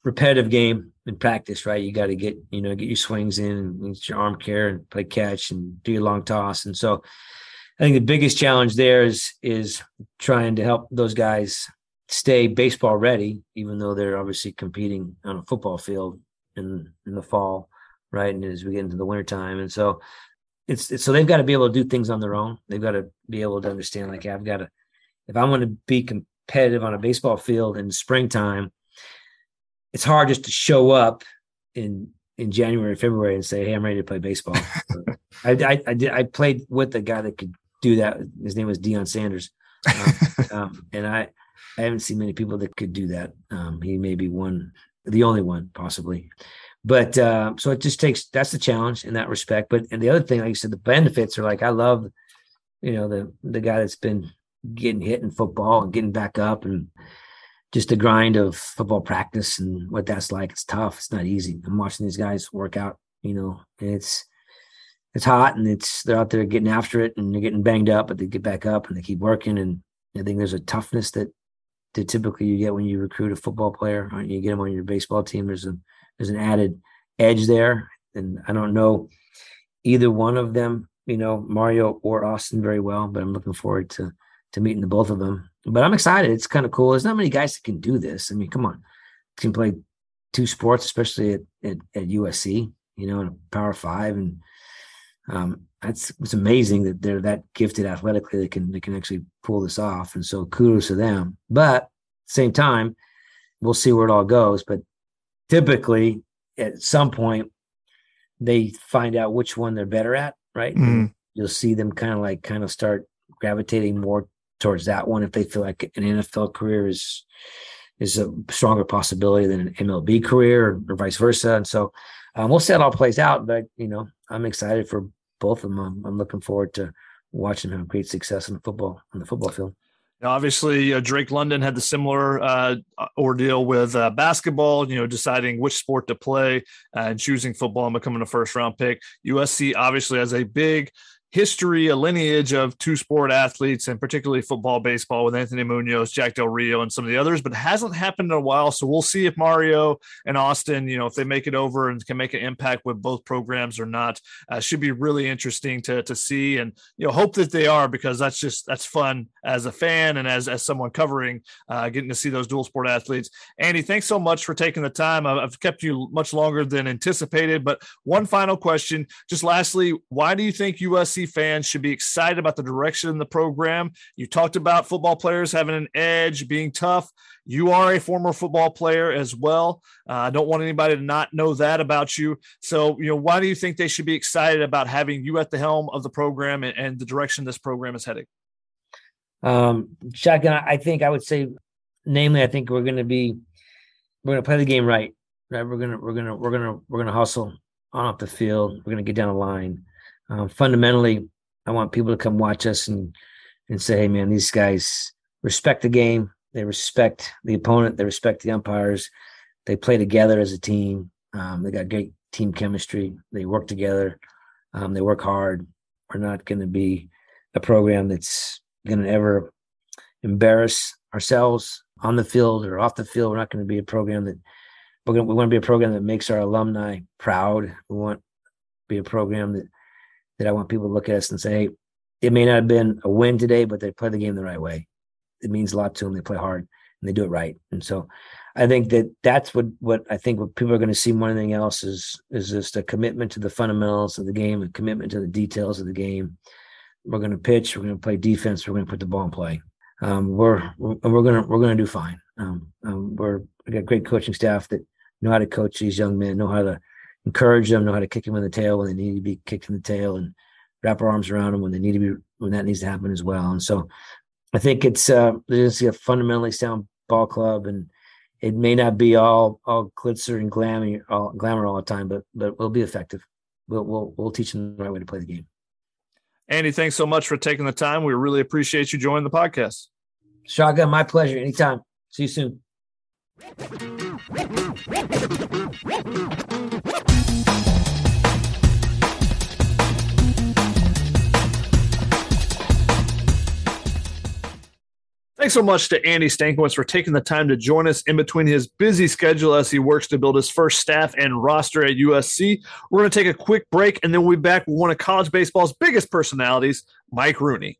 [SPEAKER 5] repetitive game in practice right? You got to get you know get your swings in and get your arm care and play catch and do your long toss and so i think the biggest challenge there is is trying to help those guys stay baseball ready, even though they're obviously competing on a football field in in the fall, right? And as we get into the wintertime. And so it's, it's so they've got to be able to do things on their own. They've got to be able to understand, like, I've got to, if I want to be competitive on a baseball field in springtime, it's hard just to show up in in January, February, and say, "Hey, I'm ready to play baseball." I, I, I did. I played with a guy that could do that. His name was Deion Sanders, um, um, and I I haven't seen many people that could do that. Um, he may be one, the only one possibly. But uh, so it just takes that's the challenge in that respect. But and the other thing, like you said, the benefits are like I love, you know, the the guy that's been getting hit in football and getting back up and just the grind of football practice and what that's like. It's tough. It's not easy. I'm watching these guys work out, you know, it's it's hot and it's they're out there getting after it and they're getting banged up, but they get back up and they keep working. And I think there's a toughness that that typically you get when you recruit a football player. You get them on your baseball team. There's a there's an added edge there, and I don't know either one of them, you know, Mario or Austin very well, but I'm looking forward to to meeting the both of them. But I'm excited. It's kind of cool. There's not many guys that can do this. I mean, come on, can play two sports, especially at, at, at USC, you know, in a Power Five, and um, that's it's amazing that they're that gifted athletically. They can they can actually pull this off, and so kudos to them. But same time, we'll see where it all goes. But typically, at some point, they find out which one they're better at, right? Mm. You'll see them kind of like kind of start gravitating more towards that one if they feel like an NFL career is is a stronger possibility than an MLB career or, or vice versa. And so um, we'll see how it all plays out. But you know, I'm excited for both of them. I'm, looking forward to watching them have great success in the football on the football field.
[SPEAKER 4] Obviously, uh, Drake London had the similar uh, ordeal with uh, basketball. You know, deciding which sport to play uh, and choosing football and becoming a first round pick. USC obviously has a big history, a lineage of two sport athletes, and particularly football, baseball with Anthony Munoz, Jack Del Rio, and some of the others, but hasn't happened in a while. So we'll see if Mario and Austin, you know, if they make it over and can make an impact with both programs or not. Uh, should be really interesting to to see, and you know, hope that they are because that's just that's fun as a fan and as as someone covering, uh, getting to see those dual sport athletes. Andy, thanks so much for taking the time. I've kept you much longer than anticipated, but one final question, just lastly, why do you think USC fans should be excited about the direction in the program. You talked about football players having an edge, being tough. You are a former football player as well. Uh, I don't want anybody to not know that about you. So, you know, why do you think they should be excited about having you at the helm of the program and, and the direction this program is heading?
[SPEAKER 5] Um, shotgun, I think I would say, namely, I think we're going to be, we're going to play the game right. Right, we're gonna, we're gonna, we're gonna, we're gonna hustle on off the field. We're gonna get down the line. Uh, fundamentally, I want people to come watch us and and say, "Hey, man, these guys respect the game. They respect the opponent. They respect the umpires. They play together as a team. Um, they got great team chemistry. They work together. Um, they work hard. We're not going to be a program that's going to ever embarrass ourselves on the field or off the field. We're not going to be a program that we're going. We want to be a program that makes our alumni proud. We want to be a program that that I want people to look at us and say, it may not have been a win today, but they play the game the right way. It means a lot to them. They play hard and they do it right. And so I think that that's what, what I think what people are going to see more than anything else is, is just a commitment to the fundamentals of the game, a commitment to the details of the game. We're going to pitch. We're going to play defense. We're going to put the ball in play. Um, we're, we're, we're going to, we're going to do fine. Um, um, we're, we got great coaching staff that know how to coach these young men, know how to encourage them, know how to kick them in the tail when they need to be kicked in the tail, and wrap our arms around them when they need to be when that needs to happen as well. And so, I think it's uh, there's a fundamentally sound ball club, and it may not be all all glitzer and glamour all glamour all the time, but but we'll be effective. We'll we'll we'll teach them the right way to play the game.
[SPEAKER 4] Andy, thanks so much for taking the time. We really appreciate you joining the podcast.
[SPEAKER 5] Shotgun, my pleasure. Anytime. See you soon.
[SPEAKER 4] Thanks so much to Andy Stankiewicz for taking the time to join us in between his busy schedule as he works to build his first staff and roster at USC. We're going to take a quick break and then we'll be back with one of college baseball's biggest personalities, Mike Rooney.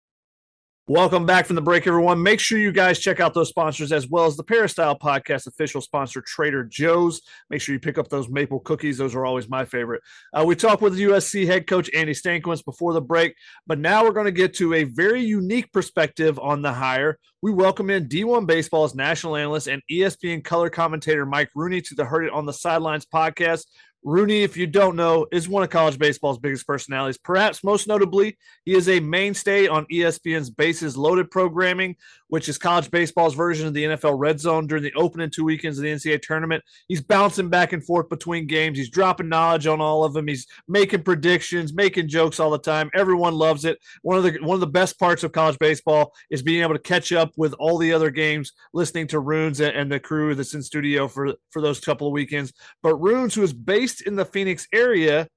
[SPEAKER 4] Welcome back from the break, everyone. Make sure you guys check out those sponsors as well as the Peristyle Podcast official sponsor, Trader Joe's. Make sure you pick up those maple cookies; those are always my favorite. Uh, we talked with USC head coach Andy Stankiewicz before the break, but now we're going to get to a very unique perspective on the hire. We welcome in D1 Baseball's national analyst and ESPN color commentator Mike Rooney to the Heard It on the Sidelines podcast. Rooney, if you don't know, is one of college baseball's biggest personalities. Perhaps most notably, he is a mainstay on ESPN's Bases Loaded programming, which is college baseball's version of the NFL Red Zone during the opening two weekends of the NCAA tournament. He's bouncing back and forth between games. He's dropping knowledge on all of them. He's making predictions, making jokes all the time. Everyone loves it. One of the one of the best parts of college baseball is being able to catch up with all the other games, listening to Runes and the crew that's in studio for for those couple of weekends. But Runes, who is based in the Phoenix area,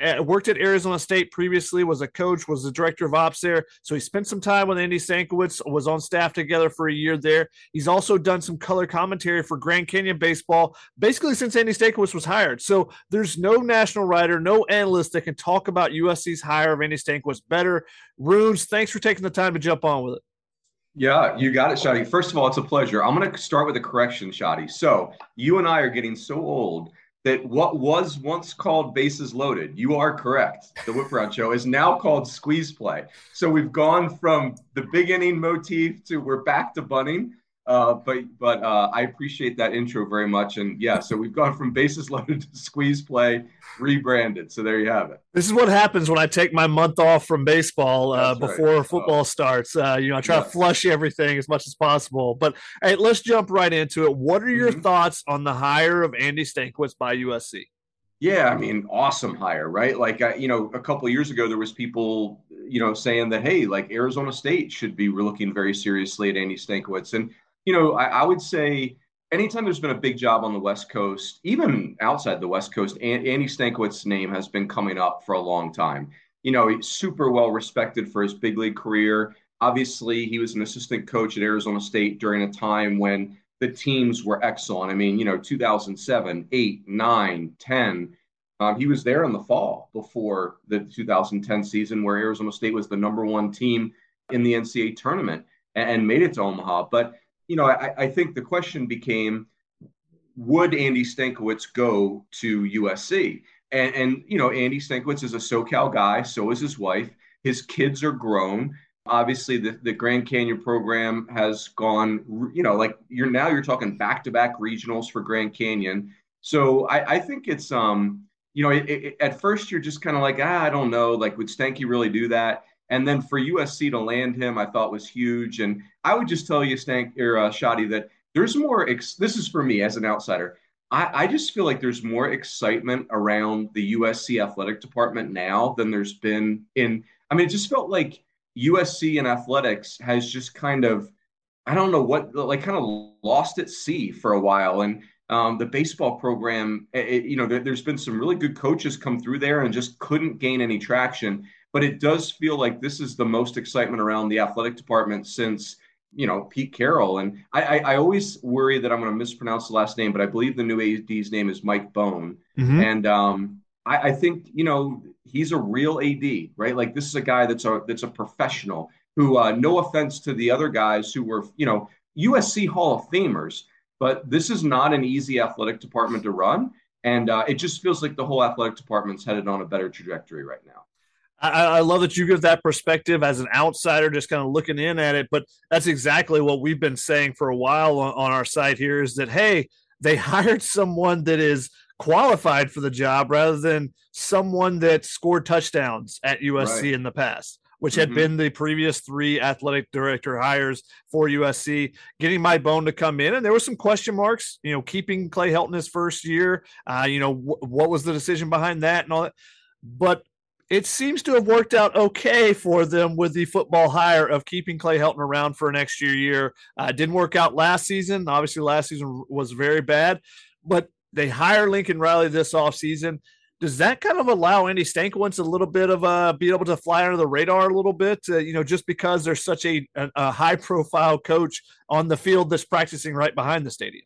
[SPEAKER 4] worked at Arizona State previously, was a coach, was the director of ops there. So he spent some time with Andy Stankiewicz, was on staff together for a year there. He's also done some color commentary for Grand Canyon Baseball, basically since Andy Stankiewicz was hired. So there's no national writer, no analyst that can talk about USC's hire of Andy Stankiewicz better. Runes, thanks for taking the time to jump on with it.
[SPEAKER 6] Yeah, you got it, Shotty. First of all, it's a pleasure. I'm going to start with a correction, Shotty. So you and I are getting so old that what was once called bases loaded, you are correct. The Whip Round Show is now called squeeze play. So we've gone from the big inning motif to we're back to bunting. Uh, but but uh, I appreciate that intro very much. And yeah, so we've gone from bases loaded to squeeze play, rebranded. So there you have it.
[SPEAKER 4] This is what happens when I take my month off from baseball uh, before right. football oh. starts. Uh, you know, I try to flush everything as much as possible. But hey, let's jump right into it. What are your mm-hmm. thoughts on the hire of Andy Stankiewicz by USC?
[SPEAKER 6] Yeah, I mean, awesome hire, right? Like, you know, a couple years ago, there was people, you know, saying that, hey, like Arizona State should be looking very seriously at Andy Stankiewicz. And you know, I, I, would say anytime there's been a big job on the West Coast, even outside the West Coast, Andy Stankiewicz's name has been coming up for a long time. You know, he's super well respected for his big league career. Obviously, he was an assistant coach at Arizona State during a time when the teams were excellent. I mean, you know, 2007, 8, 9, 10. Um, he was there in the fall before the 2010 season where Arizona State was the number one team in the NCAA tournament and, and made it to Omaha. But you know, I, I think the question became, would Andy Stankiewicz go to USC? And, and you know, Andy Stankiewicz is a SoCal guy. So is his wife. His kids are grown. Obviously, the, the Grand Canyon program has gone. You know, like you're now you're talking back to back regionals for Grand Canyon. So I, I think it's um, you know, it, it, at first you're just kind of like, ah, I don't know, like would Stanky really do that? And then for USC to land him, I thought was huge. And I would just tell you, Stank or uh, Shotty, that there's more. Ex- this is for me as an outsider. I, I just feel like there's more excitement around the USC athletic department now than there's been in. I mean, it just felt like USC and athletics has just kind of, I don't know what, like kind of lost at sea for a while. And um, the baseball program, it, you know, there, has been some really good coaches come through there and just couldn't gain any traction but it does feel like this is the most excitement around the athletic department since you know Pete Carroll. And I, I, I always worry that I'm going to mispronounce the last name, but I believe the new AD's name is Mike Bohn, Mm-hmm. And um, I, I think you know he's a real AD, right? Like this is a guy that's a that's a professional. Who, uh, no offense to the other guys who were, you know, USC Hall of Famers, but this is not an easy athletic department to run. And uh, it just feels like the whole athletic department's headed on a better trajectory right now.
[SPEAKER 4] I, I, love that you give that perspective as an outsider, just kind of looking in at it. But that's exactly what we've been saying for a while on, on our site here is that, hey, they hired someone that is qualified for the job rather than someone that scored touchdowns at USC right. in the past, which had mm-hmm. been the previous three athletic director hires for USC. Getting Mike Bohn to come in, and there were some question marks. You know, keeping Clay Helton his first year. Uh, you know, wh- what was the decision behind that and all that. But it seems to have worked out okay for them with the football hire of keeping Clay Helton around for an extra year. Uh, didn't work out last season. Obviously, last season was very bad, but they hire Lincoln Riley this offseason. Does that kind of allow Andy Stankiewicz a little bit of uh, being able to fly under the radar a little bit? Uh, you know, just because there's such a, a, a high profile coach on the field that's practicing right behind the stadium.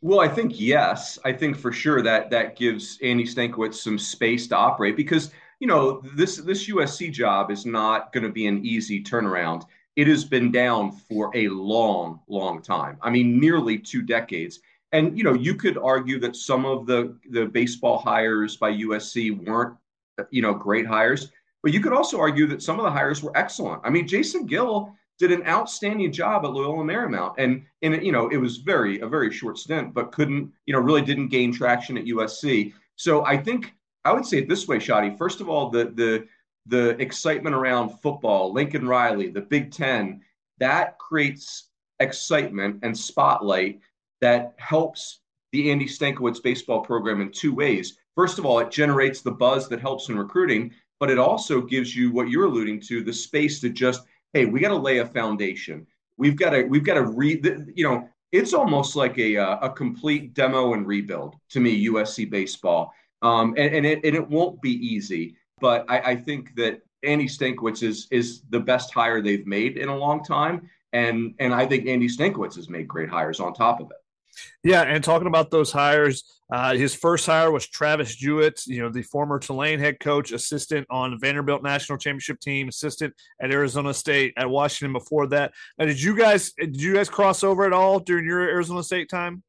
[SPEAKER 6] Well, I think yes. I think for sure that that gives Andy Stankiewicz some space to operate because – you know, this this USC job is not going to be an easy turnaround. It has been down for a long, long time. I mean, nearly two decades. And you know, you could argue that some of the the baseball hires by USC weren't, you know, great hires, but you could also argue that some of the hires were excellent. I mean, Jason Gill did an outstanding job at Loyola Marymount, and and you know, it was very a very short stint, but couldn't you know really didn't gain traction at USC. So I think I would say it this way, Shotty. First of all, the the the excitement around football, Lincoln Riley, the Big Ten, that creates excitement and spotlight that helps the Andy Stankiewicz baseball program in two ways. First of all, it generates the buzz that helps in recruiting, but it also gives you what you're alluding to, the space to just, hey, we got to lay a foundation. We've got to, we've got to read, you know, it's almost like a, uh, a complete demo and rebuild to me, USC baseball Um, and, and, it, and it won't be easy, but I, I think that Andy Stankiewicz is is the best hire they've made in a long time, and and I think Andy Stankiewicz has made great hires on top of it.
[SPEAKER 4] Yeah, and talking about those hires, uh, his first hire was Travis Jewett, you know, the former Tulane head coach, assistant on Vanderbilt national championship team, assistant at Arizona State, at Washington before that. Now, did you guys did you guys cross over at all during your Arizona State time?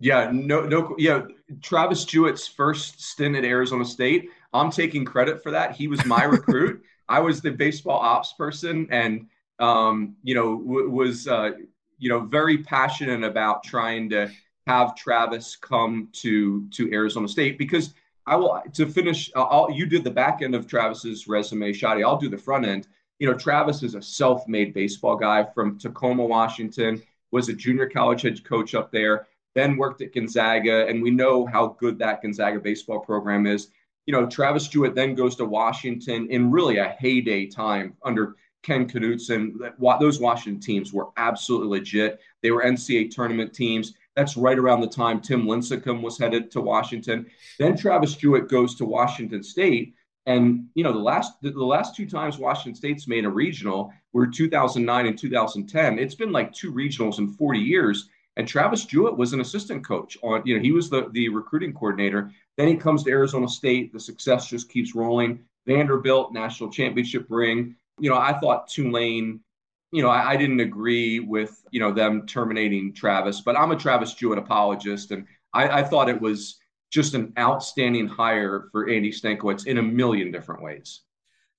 [SPEAKER 6] Yeah, no, no, yeah. Travis Jewett's first stint at Arizona State, I'm taking credit for that. He was my recruit. I was the baseball ops person, and um, you know, w- was uh, you know very passionate about trying to have Travis come to to Arizona State because I will to finish. I'll, you did the back end of Travis's resume, Shotty. I'll do the front end. You know, Travis is a self-made baseball guy from Tacoma, Washington. Was a junior college head coach up there then worked at Gonzaga, and we know how good that Gonzaga baseball program is. You know, Travis Jewett then goes to Washington in really a heyday time under Ken Knutson. Those Washington teams were absolutely legit. They were NCAA tournament teams. That's right around the time Tim Lincecum was headed to Washington. Then Travis Jewett goes to Washington State. And you know the last the last two times Washington State's made a regional were 2009 and 2010. It's been like two regionals in 40 years. And Travis Jewett was an assistant coach on, you know, he was the, the recruiting coordinator. Then he comes to Arizona State. The success just keeps rolling. Vanderbilt, national championship ring. You know, I thought Tulane, you know, I, I didn't agree with, you know, them terminating Travis, but I'm a Travis Jewett apologist. And I, I thought it was just an outstanding hire for Andy Stankiewicz in a million different ways.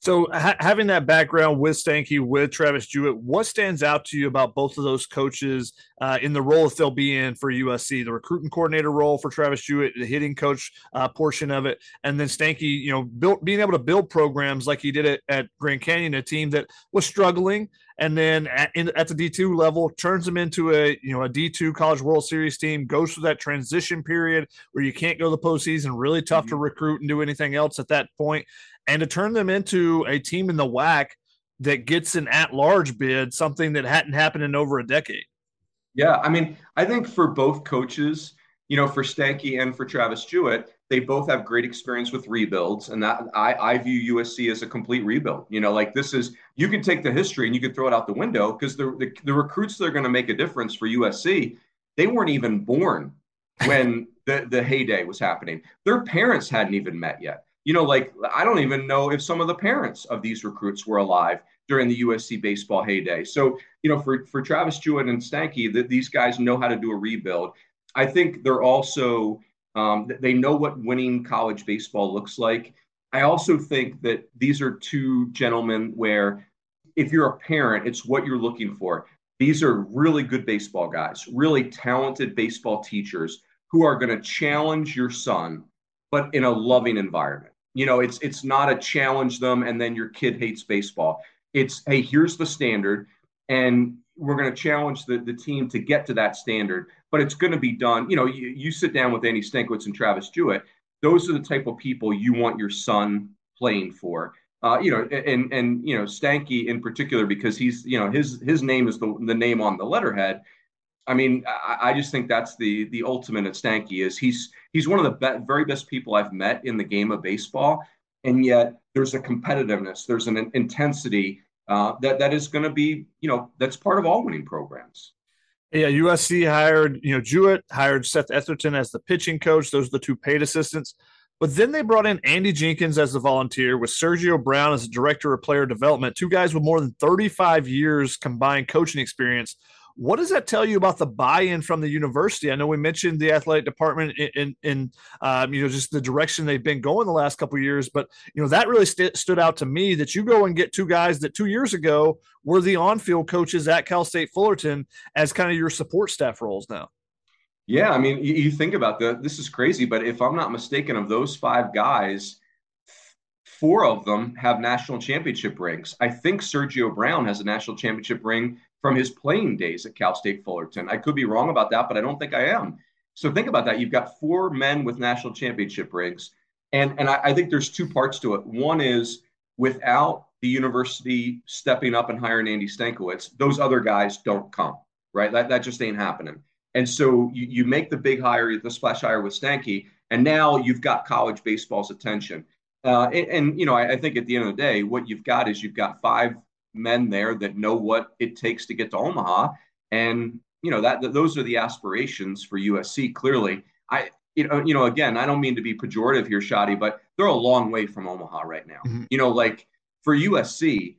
[SPEAKER 4] So, ha- having that background with Stanky, with Travis Jewett, what stands out to you about both of those coaches uh, in the role that they'll be in for USC? The recruiting coordinator role for Travis Jewett, the hitting coach uh, portion of it, and then Stanky, you know, built, being able to build programs like he did it at Grand Canyon, a team that was struggling, and then at, in, at the D two level, turns them into a you know a D two College World Series team, goes through that transition period where you can't go to the postseason, really tough mm-hmm. to recruit and do anything else at that point, and to turn them into a team in the WAC that gets an at-large bid, something that hadn't happened in over a decade.
[SPEAKER 6] Yeah, I mean, I think for both coaches, you know, for Stanky and for Travis Jewett, they both have great experience with rebuilds, and that I, I view USC as a complete rebuild. You know, like this is you can take the history and you can throw it out the window because the, the the recruits that are going to make a difference for USC, they weren't even born when the the heyday was happening. Their parents hadn't even met yet you know, like I don't even know if some of the parents of these recruits were alive during the USC baseball heyday. So, you know, for for Travis Jewett and Stanky, that these guys know how to do a rebuild. I think they're also um, they know what winning college baseball looks like. I also think that these are two gentlemen where, if you're a parent, it's what you're looking for. These are really good baseball guys, really talented baseball teachers who are going to challenge your son, but in a loving environment. You know, it's it's not a challenge them and then your kid hates baseball. It's hey, here's the standard, and we're going to challenge the, the team to get to that standard. But it's going to be done. You know, you, you sit down with Andy Stankiewicz and Travis Jewett. Those are the type of people you want your son playing for. Uh, you know, and and you know Stanky in particular because he's you know his his name is the the name on the letterhead. I mean, I, I, just think that's the the ultimate at Stanky is he's he's one of the be- very best people I've met in the game of baseball, and yet there's a competitiveness, there's an intensity uh, that that is going to be you know that's part of all winning programs.
[SPEAKER 4] Yeah, USC hired you know Jewett hired Seth Etherton as the pitching coach. Those are the two paid assistants. But then they brought in Andy Jenkins as the volunteer with Sergio Brown as the director of player development, two guys with more than 35 years combined coaching experience what does that tell you about the buy-in from the university? I know we mentioned the athletic department in, in, in um, you know, just the direction they've been going the last couple years, but you know that really st- stood out to me that you go and get two guys that two years ago were the on-field coaches at Cal State Fullerton as kind of your support staff roles now.
[SPEAKER 6] Yeah, I mean, you, you think about that. This is crazy, but if I'm not mistaken, of those five guys, four of them have national championship rings. I think Sergio Brown has a national championship ring from his playing days at Cal State Fullerton. I could be wrong about that, but I don't think I am. So think about that. You've got four men with national championship rings. And, and I, I think there's two parts to it. One is without the university stepping up and hiring Andy Stankiewicz, those other guys don't come, right? That, that just ain't happening. And so you, you make the big hire, the splash hire with Stanky, And now you've got college baseball's attention. Uh, and, and, you know, I, I, think at the end of the day, what you've got is you've got five men there that know what it takes to get to Omaha, and you know that, that those are the aspirations for USC. Clearly, I you know you know again, I don't mean to be pejorative here, Shotty, but they're a long way from Omaha right now. Mm-hmm. You know, like for USC,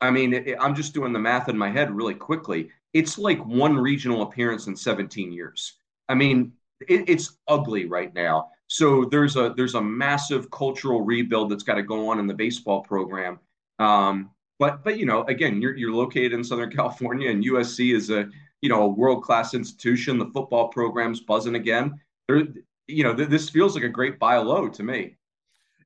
[SPEAKER 6] I mean, it, I'm just doing the math in my head really quickly. It's like one regional appearance in 17 years. I mean, it, it's ugly right now. So there's a there's a massive cultural rebuild that's got to go on in the baseball program. Um, but but you know, again, you're you're located in Southern California, and USC is a you know a world class institution. The football program's buzzing again. There, you know, th- this feels like a great buy low to me.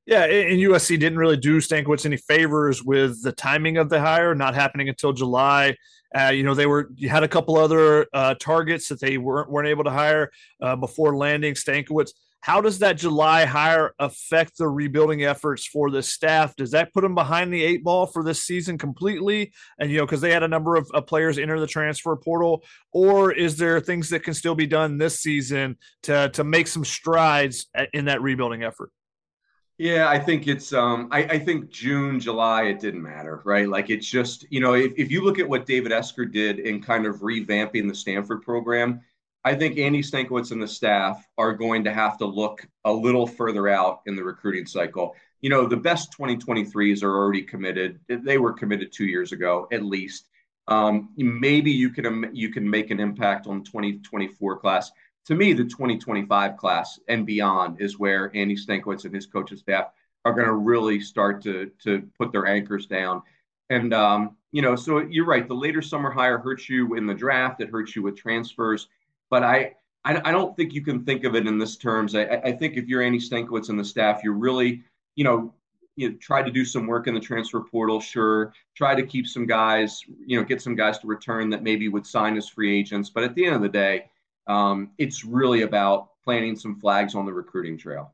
[SPEAKER 4] Yeah, and USC didn't really do Stankiewicz any favors with the timing of the hire, not happening until July. Uh, you know, they were you had a couple other uh, targets that they weren't weren't able to hire uh, before landing Stankiewicz. How does that July hire affect the rebuilding efforts for the staff? Does that put them behind the eight ball for this season completely? And you know, because they had a number of, players enter the transfer portal, or is there things that can still be done this season to to make some strides in that rebuilding effort?
[SPEAKER 6] Yeah, I think it's um I, I think June, July, it didn't matter, right? Like it's just, you know, if, if you look at what David Esquer did in kind of revamping the Stanford program, I think Andy Stankiewicz and the staff are going to have to look a little further out in the recruiting cycle. You know, the best 2023s are already committed. They were committed two years ago, at least. Um, maybe you can you can make an impact on 2024 class. To me, the 2025 class and beyond is where Andy Stankiewicz and his coaching staff are going to really start to to put their anchors down. And um, you know, so you're right. The later summer hire hurts you in the draft. It hurts you with transfers but I, I, I don't think you can think of it in this terms. I, I think if you're Andy Stankiewicz and the staff, you're really, you know, you know, try to do some work in the transfer portal, sure. Try to keep some guys, you know, get some guys to return that maybe would sign as free agents. But at the end of the day, um, it's really about planting some flags on the recruiting trail.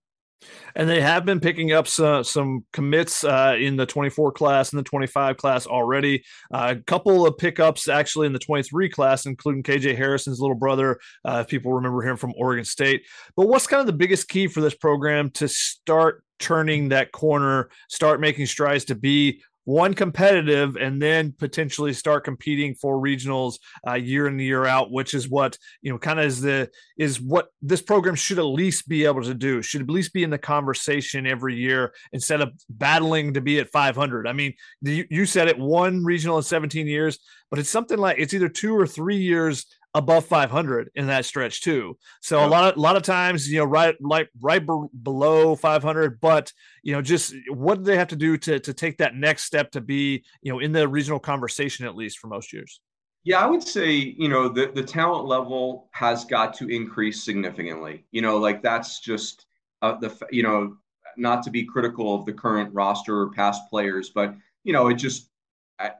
[SPEAKER 4] And they have been picking up some, some commits uh, in the 24 class and the 25 class already. Uh, a couple of pickups actually in the 23 class, including KJ Harrison's little brother, uh, if people remember him from Oregon State. But what's kind of the biggest key for this program to start turning that corner, start making strides to be one competitive and then potentially start competing for regionals uh, year in year out which is what you know kind of is the is what this program should at least be able to do. Should at least be in the conversation every year instead of battling to be at 500 i mean you, you said it one regional in 17 years but it's something like it's either two or three years above 500 in that stretch too. So a lot of a lot of times, you know, right like right b- below 500, but you know, just what do they have to do to to take that next step to be, you know, in the regional conversation at least for most years?
[SPEAKER 6] Yeah, I would say, you know, the the talent level has got to increase significantly. You know, like that's just uh, the you know, not to be critical of the current roster or past players, but you know, it just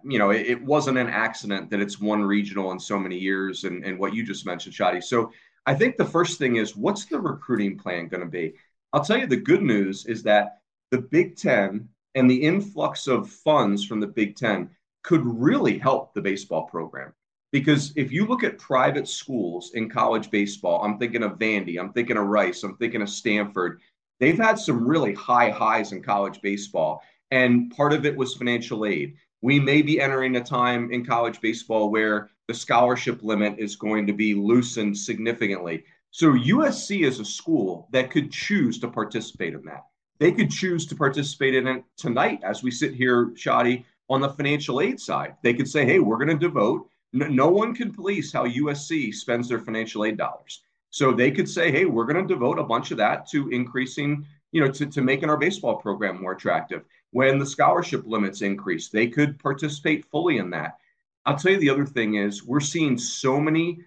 [SPEAKER 6] you know, it, it, wasn't an accident that it's one regional in so many years, and, and what you just mentioned, Shotty. So I think the first thing is what's the recruiting plan going to be? I'll tell you the good news is that the Big Ten and the influx of funds from the Big Ten could really help the baseball program. Because if you look at private schools in college baseball, I'm thinking of Vandy, I'm thinking of Rice, I'm thinking of Stanford. They've had some really high highs in college baseball. And part of it was financial aid we may be entering a time in college baseball where the scholarship limit is going to be loosened significantly. So USC is a school that could choose to participate in that. They could choose to participate in it tonight as we sit here, Shotty, on the financial aid side. They could say, hey, we're going to devote. No one can police how USC spends their financial aid dollars. So they could say, hey, we're going to devote a bunch of that to increasing, you know, to, to making our baseball program more attractive when the scholarship limits increase. They could participate fully in that. I'll tell you the other thing is we're seeing so many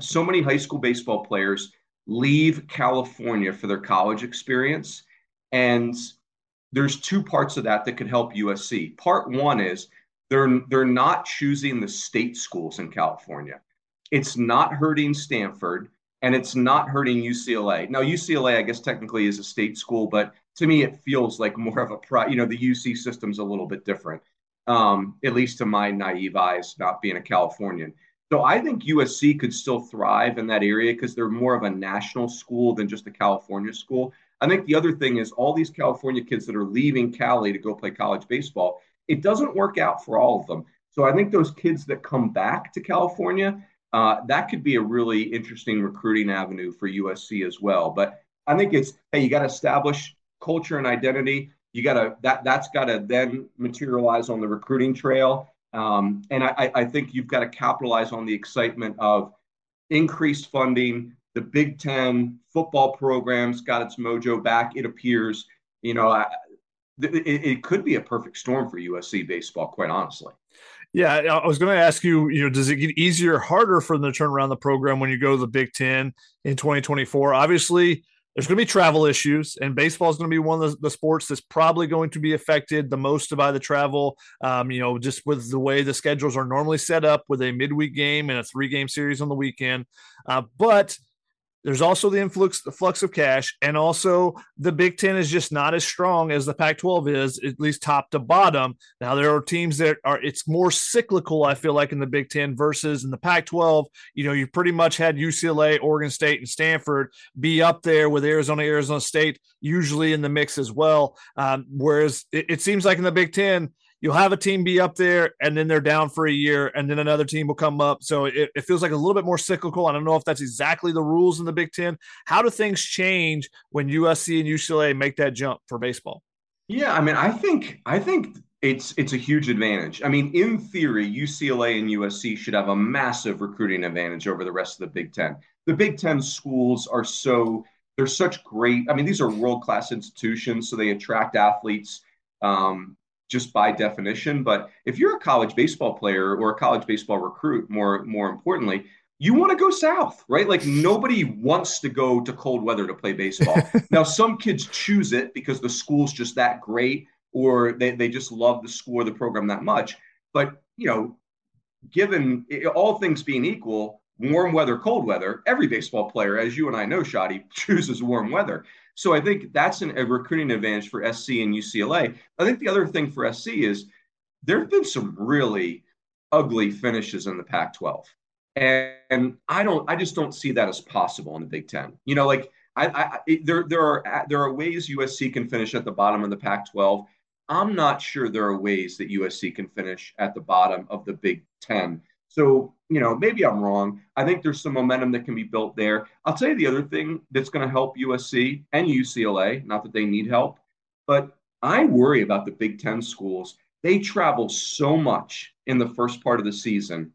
[SPEAKER 6] so many high school baseball players leave California for their college experience and there's two parts of that that could help USC. Part 1 is they're they're not choosing the state schools in California. It's not hurting Stanford and it's not hurting UCLA. Now UCLA I guess technically is a state school but to me, it feels like more of a pro. You know, the UC system's a little bit different, um, at least to my naive eyes, not being a Californian. So I think USC could still thrive in that area because they're more of a national school than just a California school. I think the other thing is all these California kids that are leaving Cali to go play college baseball, it doesn't work out for all of them. So I think those kids that come back to California, uh, that could be a really interesting recruiting avenue for USC as well. But I think it's hey, you got to establish culture and identity. You got to that that's got to then materialize on the recruiting trail. Um, and I, I think you've got to capitalize on the excitement of increased funding. The Big Ten football program's got its mojo back. It appears, you know, I, it, it could be a perfect storm for USC baseball, quite honestly.
[SPEAKER 4] Yeah, I was going to ask you, you know, does it get easier or harder for them to turn around the program when you go to the Big Ten in 2024? Obviously, there's going to be travel issues, and baseball is going to be one of the, the, sports that's probably going to be affected the most by the travel. Um, you know, just with the way the schedules are normally set up with a midweek game and a three game series on the weekend. Uh, but there's also the influx the flux of cash, and also the Big Ten is just not as strong as the Pac-12 is, at least top to bottom. Now there are teams that are it's more cyclical. I feel like in the Big Ten versus in the Pac-12. You know, you pretty much had UCLA, Oregon State, and Stanford be up there with Arizona, Arizona State, usually in the mix as well. Um, whereas it, it seems like in the Big Ten you'll have a team be up there and then they're down for a year and then another team will come up. So it, it, feels like a little bit more cyclical. I don't know if that's exactly the rules in the Big Ten. How do things change when USC and UCLA make that jump for baseball?
[SPEAKER 6] Yeah, I mean, I think I think it's it's a huge advantage. I mean, in theory, UCLA and USC should have a massive recruiting advantage over the rest of the Big Ten. The Big Ten schools are so they're such great. I mean, these are world class institutions, so they attract athletes. Um, just by definition. But if you're a college baseball player or a college baseball recruit, more more importantly, you want to go south, right? Like nobody wants to go to cold weather to play baseball. now, some kids choose it because the school's just that great, or they, they just love the school or the program that much. But you know, given all things being equal, warm weather, cold weather, every baseball player, as you and I know, Shotty, chooses warm weather. So I think that's an, a recruiting advantage for SC and UCLA. I think the other thing for SC is there have been some really ugly finishes in the Pac-12, and, and I don't, I just don't see that as possible in the Big Ten. You know, like I, I, there, there are there are ways USC can finish at the bottom of the Pac-12. I'm not sure there are ways that USC can finish at the bottom of the Big Ten. So, you know, maybe I'm wrong. I think there's some momentum that can be built there. I'll tell you the other thing that's going to help USC and UCLA, not that they need help, but I worry about the Big Ten schools. They travel so much in the first part of the season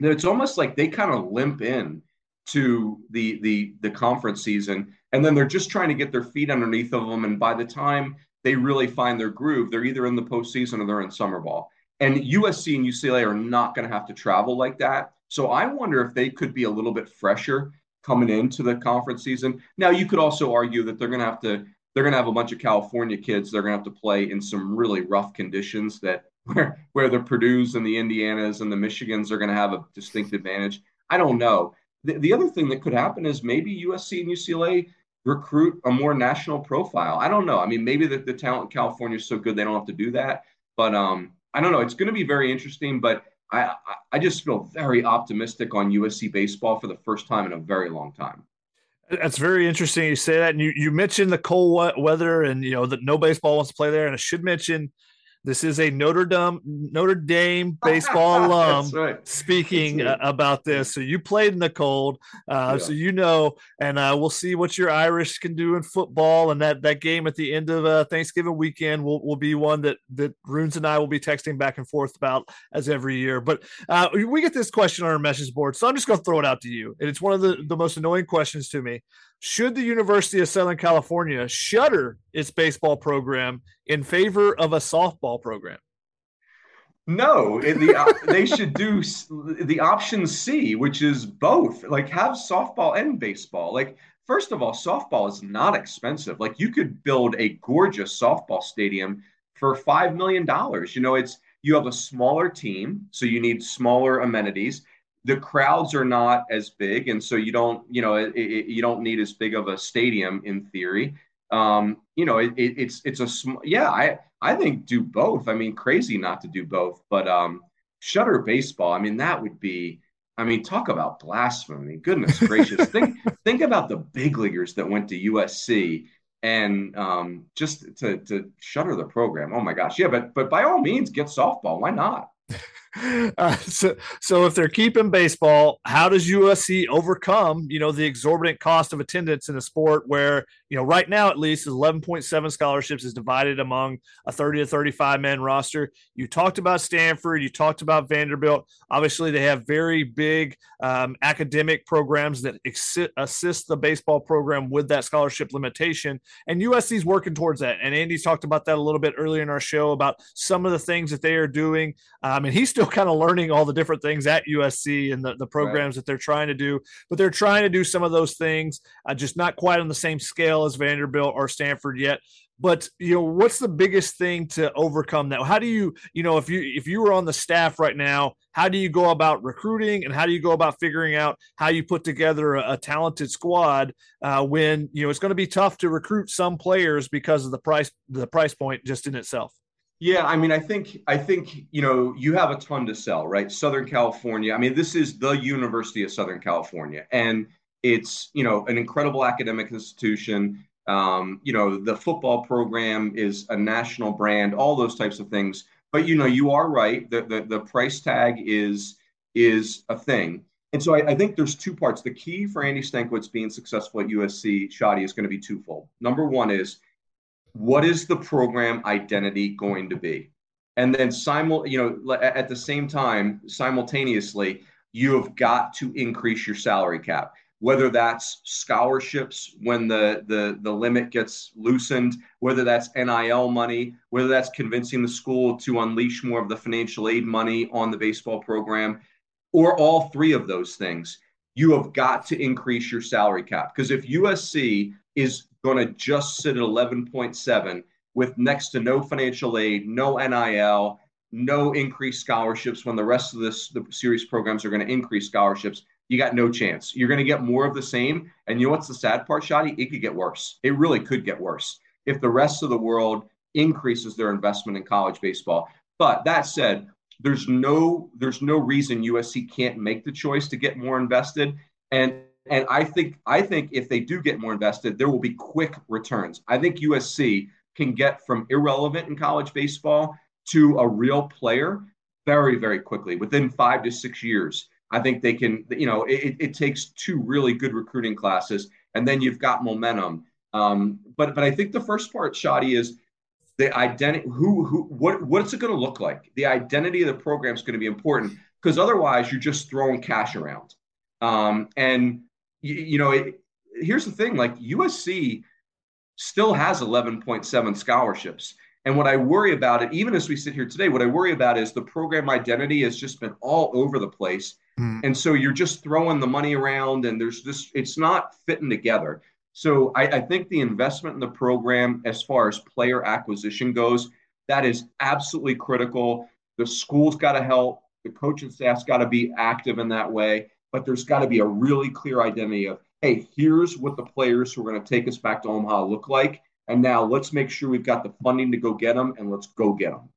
[SPEAKER 6] that it's almost like they kind of limp in to the the the conference season and then they're just trying to get their feet underneath of them and by the time they really find their groove they're either in the postseason or they're in summer ball and USC and UCLA are not going to have to travel like that. So I wonder if they could be a little bit fresher coming into the conference season. Now you could also argue that they're going to have to they're going to have a bunch of California kids they're going to have to play in some really rough conditions that where where the Purdue's and the Indianas and the Michigans are going to have a distinct advantage. I don't know. The, the other thing that could happen is maybe USC and UCLA recruit a more national profile. I don't know. I mean, maybe the, the talent in California is so good they don't have to do that. But um, I don't know. It's going to be very interesting, but I I just feel very optimistic on USC baseball for the first time in a very long time.
[SPEAKER 4] That's very interesting. You say that, and you, you mentioned the cold weather, and you know that no baseball wants to play there. And I should mention this is a Notre Dame Notre Dame baseball alum right. speaking uh, about this. So you played in the cold, uh, yeah. so you know, and uh, we'll see what your Irish can do in football. And that that game at the end of uh, Thanksgiving weekend will, will be one that that Runes and I will be texting back and forth about as every year. But uh, we get this question on our message board, so I'm just going to throw it out to you, and it's one of the the most annoying questions to me should the University of Southern California shutter its baseball program in favor of a softball program?
[SPEAKER 6] No, the, they should do the option C, which is both. Like have softball and baseball. Like first of all, softball is not expensive. Like you could build a gorgeous softball stadium for five million dollars. You know, it's you have a smaller team, so you need smaller amenities the crowds are not as big, and so you don't, you know, it, it, you don't need as big of a stadium in theory. Um, you know, it, it's it's a sm- yeah. I I think do both. I mean, crazy not to do both, but um, shutter baseball. I mean, that would be. I mean, talk about blasphemy. Goodness gracious. think think about the big leaguers that went to USC and um, just to to shutter the program. Oh my gosh. Yeah, but but by all means get softball. Why not?
[SPEAKER 4] Uh, so, so if they're keeping baseball, how does USC overcome, you know, the exorbitant cost of attendance in a sport where, you know, right now at least is 11.7 scholarships is divided among a 30 to 35 man roster. You talked about Stanford, you talked about Vanderbilt. Obviously, they have very big um, academic programs that ex- assist the baseball program with that scholarship limitation, and USC is working towards that. And Andy's talked about that a little bit earlier in our show about some of the things that they are doing. Um, and he's still kind of learning all the different things at USC and the, the programs right. that they're trying to do. But they're trying to do some of those things, uh, just not quite on the same scale as Vanderbilt or Stanford yet. But you know, what's the biggest thing to overcome that? How do you, you know, if you if you were on the staff right now, how do you go about recruiting and how do you go about figuring out how you put together a, a talented squad uh, when you know it's going to be tough to recruit some players because of the price the price point just in itself?
[SPEAKER 6] Yeah, I mean, I think I think you know you have a ton to sell, right? Southern California. I mean, this is the University of Southern California, and it's you know an incredible academic institution. Um, you know, the football program is a national brand. All those types of things. But you know, you are right. The the, the price tag is is a thing. And so I, I, think there's two parts. The key for Andy Stankiewicz being successful at USC, Shotty, is going to be twofold. Number one is what is the program identity going to be? And then simul, you know, at the same time, simultaneously, you have got to increase your salary cap. Whether that's scholarships when the the the limit gets loosened, whether that's NIL money, whether that's convincing the school to unleash more of the financial aid money on the baseball program, or all three of those things, you have got to increase your salary cap. Because if USC is going to just sit at 11.7 with next to no financial aid, no NIL, no increased scholarships when the rest of this the series programs are going to increase scholarships. You got no chance. You're going to get more of the same. And you know what's the sad part, Shotty? It could get worse. It really could get worse if the rest of the world increases their investment in college baseball. But that said, there's no there's no reason USC can't make the choice to get more invested. And and I think I think if they do get more invested, there will be quick returns. I think USC can get from irrelevant in college baseball to a real player very, very quickly within five to six years. I think they can, you know, it, it takes two really good recruiting classes, and then you've got momentum. Um, but but I think the first part, Shotty, is the identity. Who who what what's it going to look like? The identity of the program is going to be important because otherwise you're just throwing cash around. Um, and you, you know, it, here's the thing like USC still has 11.7 scholarships. And what I worry about it, even as we sit here today, what I worry about is the program identity has just been all over the place. Mm. And so you're just throwing the money around and there's just, it's not fitting together. So I, I think the investment in the program, as far as player acquisition goes, that is absolutely critical. The school's got to help, the coaching staff's got to be active in that way but there's got to be a really clear identity of, hey, here's what the players who are going to take us back to Omaha look like. And now let's make sure we've got the funding to go get them and let's go get them.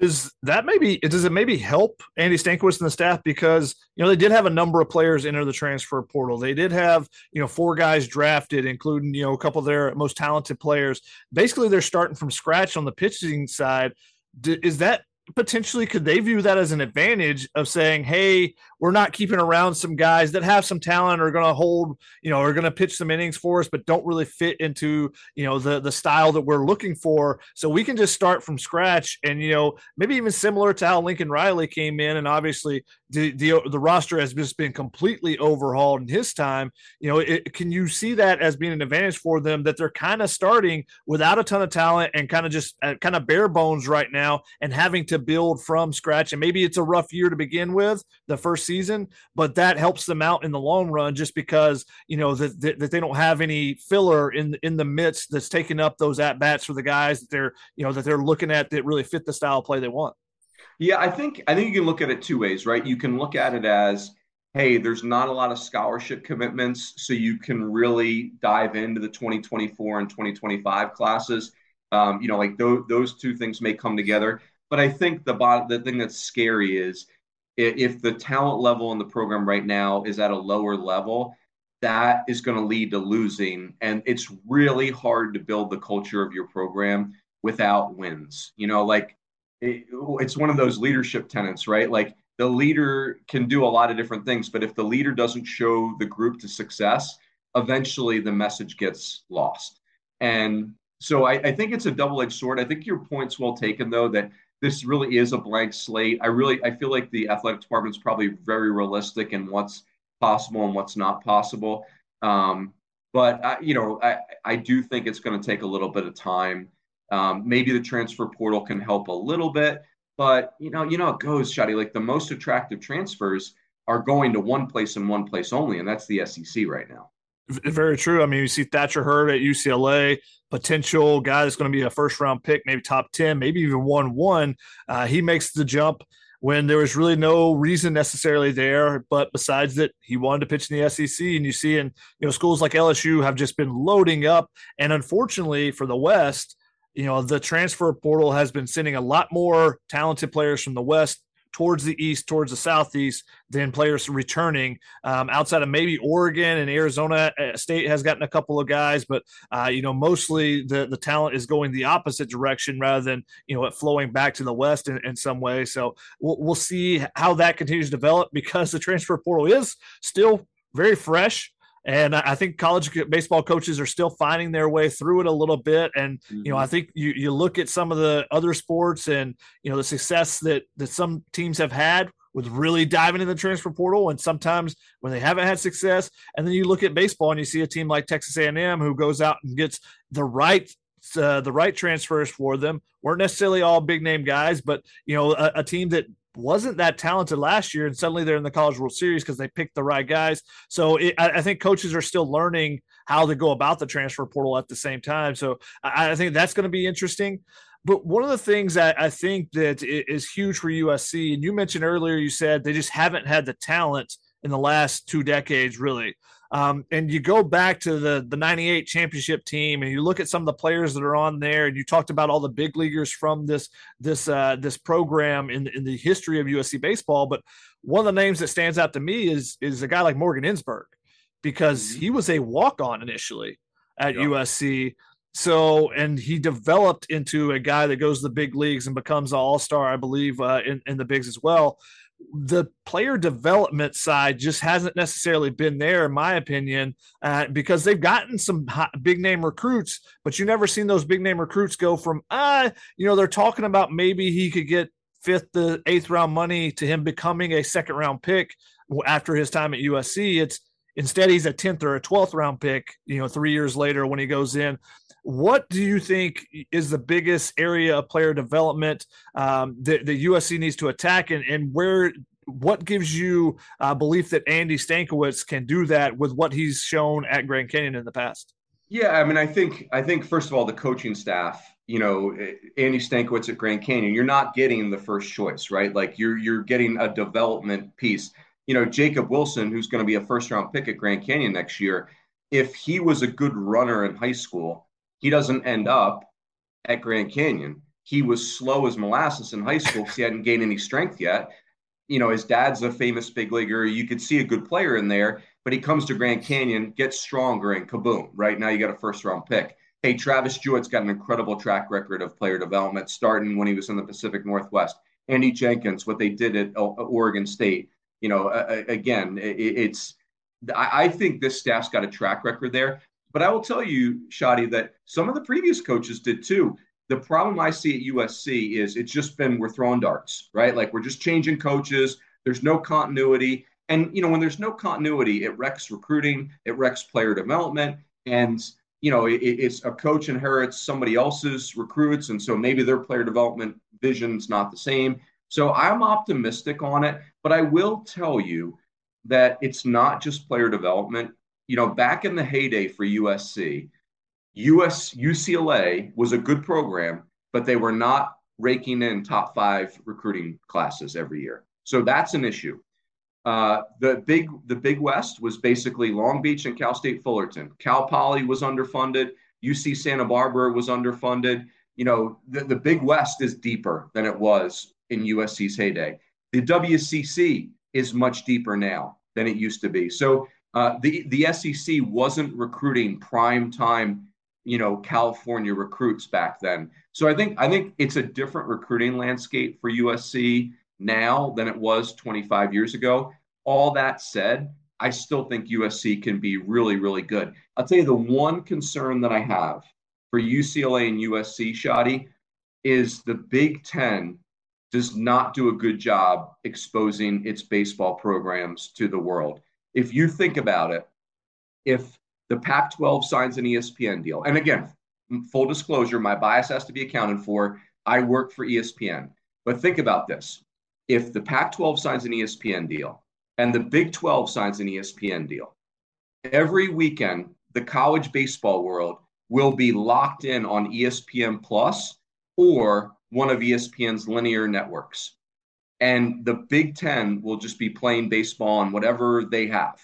[SPEAKER 4] Does that maybe does it maybe help Andy Stankiewicz and the staff because you know they did have a number of players enter the transfer portal. They did have you know four guys drafted, including you know a couple of their most talented players. Basically, they're starting from scratch on the pitching side. Is that potentially could they view that as an advantage of saying, "Hey, we're not keeping around some guys that have some talent are going to hold, you know, are going to pitch some innings for us, but don't really fit into, you know, the the style that we're looking for. So we can just start from scratch, and you know, maybe even similar to how Lincoln Riley came in, and obviously the the, the roster has just been completely overhauled in his time. You know, it, can you see that as being an advantage for them that they're kind of starting without a ton of talent and kind of just uh, kind of bare bones right now and having to build from scratch, and maybe it's a rough year to begin with, the first season, but that helps them out in the long run just because you know that, that, that they don't have any filler in in the midst that's taking up those at bats for the guys that they're you know that they're looking at that really fit the style of play they want.
[SPEAKER 6] Yeah, I think I think you can look at it two ways, right? You can look at it as hey, there's not a lot of scholarship commitments, so you can really dive into the 2024 and 2025 classes. Um, you know, like those those two things may come together. But I think the bot, the thing that's scary is if the talent level in the program right now is at a lower level, that is going to lead to losing. And it's really hard to build the culture of your program without wins. You know, like it, it's one of those leadership tenets, right? Like the leader can do a lot of different things, but if the leader doesn't show the group to success, eventually the message gets lost. And so I, I think it's a double-edged sword. I think your point's well taken, though, that this really is a blank slate. I really I feel like the athletic department is probably very realistic in what's possible and what's not possible. Um, but I, you know, I, I do think it's going to take a little bit of time. Um, maybe the transfer portal can help a little bit, but you know, you know, it goes, Shotty. Like the most attractive transfers are going to one place and one place only, and that's the SEC right now.
[SPEAKER 4] Very true. I mean, you see Thatcher Hurd at UCLA, potential guy that's going to be a first round pick, maybe top 10, maybe even 1 1. Uh, he makes the jump when there was really no reason necessarily there. But besides that, he wanted to pitch in the SEC. And you see, in you know, schools like LSU have just been loading up. And unfortunately for the West, you know, the transfer portal has been sending a lot more talented players from the West towards the east, towards the southeast, than players returning. Um, outside of maybe Oregon and Arizona uh, State has gotten a couple of guys, but uh, you know mostly the the talent is going the opposite direction rather than you know it flowing back to the west in, in some way. So we'll, we'll see how that continues to develop because the transfer portal is still very fresh. And I think college baseball coaches are still finding their way through it a little bit. And mm-hmm. you know, I mm-hmm. think you you look at some of the other sports and you know the success that that some teams have had with really diving in the transfer portal, and sometimes when they haven't had success. And then you look at baseball and you see a team like Texas A&M who goes out and gets the right uh, the right transfers for them weren't necessarily all big name guys, but you know a, a team that wasn't that talented last year, and suddenly they're in the College World Series because they picked the right guys. So it, I, I, think coaches are still learning how to go about the transfer portal at the same time. So I, I think that's going to be interesting. But one of the things that I think that is huge for USC, and you mentioned earlier, you said they just haven't had the talent in the last two decades, really. Um, and you go back to the the 98 championship team and you look at some of the players that are on there and you talked about all the big leaguers from this this uh, this program in, in the history of USC baseball but one of the names that stands out to me is is a guy like Morgan Ensberg because mm-hmm. he was a walk-on initially at yep. USC so and he developed into a guy that goes to the big leagues and becomes an all-star I believe uh, in, in the bigs as well the player development side just hasn't necessarily been there, in my opinion, uh, because they've gotten some hot, big name recruits, but you never seen those big name recruits go from, uh, you know, they're talking about maybe he could get fifth to eighth round money to him becoming a second round pick after his time at USC. It's instead he's a 10th or a 12th round pick, you know, three years later when he goes in. What do you think is the biggest area of player development um, that the USC needs to attack, and, and where what gives you uh, belief that Andy Stankiewicz can do that with what he's shown at Grand Canyon in the past?
[SPEAKER 6] Yeah, I mean, I think I think first of all, the coaching staff. You know, Andy Stankiewicz at Grand Canyon. You're not getting the first choice, right? Like you're you're getting a development piece. You know, Jacob Wilson, who's going to be a first round pick at Grand Canyon next year. If he was a good runner in high school, he doesn't end up at Grand Canyon. He was slow as molasses in high school because he hadn't gained any strength yet. You know, his dad's a famous big leaguer. You could see a good player in there, but he comes to Grand Canyon, gets stronger, and kaboom! Right now, you got a first round pick. Hey, Travis Jewett's got an incredible track record of player development, starting when he was in the Pacific Northwest. Andy Jenkins, what they did at Oregon State. You know, again, it's I think this staff's got a track record there. But I will tell you, Shotty, that some of the previous coaches did too. The problem I see at USC is it's just been we're throwing darts, right? Like we're just changing coaches. There's no continuity. And you know, when there's no continuity, it wrecks recruiting, it wrecks player development, and you know, it, it's a coach inherits somebody else's recruits, and so maybe their player development vision's not the same. So I'm optimistic on it, but I will tell you that it's not just player development you know, back in the heyday for USC, US UCLA was a good program, but they were not raking in top five recruiting classes every year. So that's an issue. Uh, the big the Big West was basically Long Beach and Cal State Fullerton. Cal Poly was underfunded. UC Santa Barbara was underfunded. You know, the, the Big West is deeper than it was in USC's heyday. The WCC is much deeper now than it used to be. So uh, the the SEC wasn't recruiting prime time, you know, California recruits back then. So I think I think it's a different recruiting landscape for USC now than it was 25 years ago. All that said, I still think USC can be really, really good. I'll tell you the one concern that I have for UCLA and USC, Shotty, is the Big Ten does not do a good job exposing its baseball programs to the world. If you think about it, if the Pac 12 signs an ESPN deal, and again, full disclosure, my bias has to be accounted for. I work for ESPN. But think about this if the Pac 12 signs an ESPN deal and the Big 12 signs an ESPN deal, every weekend, the college baseball world will be locked in on ESPN Plus or one of ESPN's linear networks. And the Big Ten will just be playing baseball on whatever they have.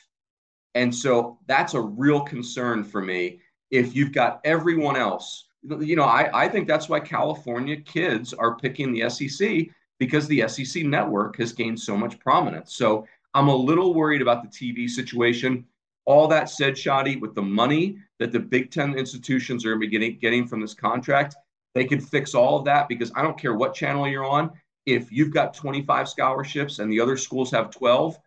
[SPEAKER 6] And so that's a real concern for me. If you've got everyone else, you know, I, I think that's why California kids are picking the SEC because the SEC network has gained so much prominence. So I'm a little worried about the TV situation. All that said, Shotty, with the money that the Big Ten institutions are getting, getting from this contract, they could fix all of that because I don't care what channel you're on. If you've got 25 scholarships and the other schools have 12,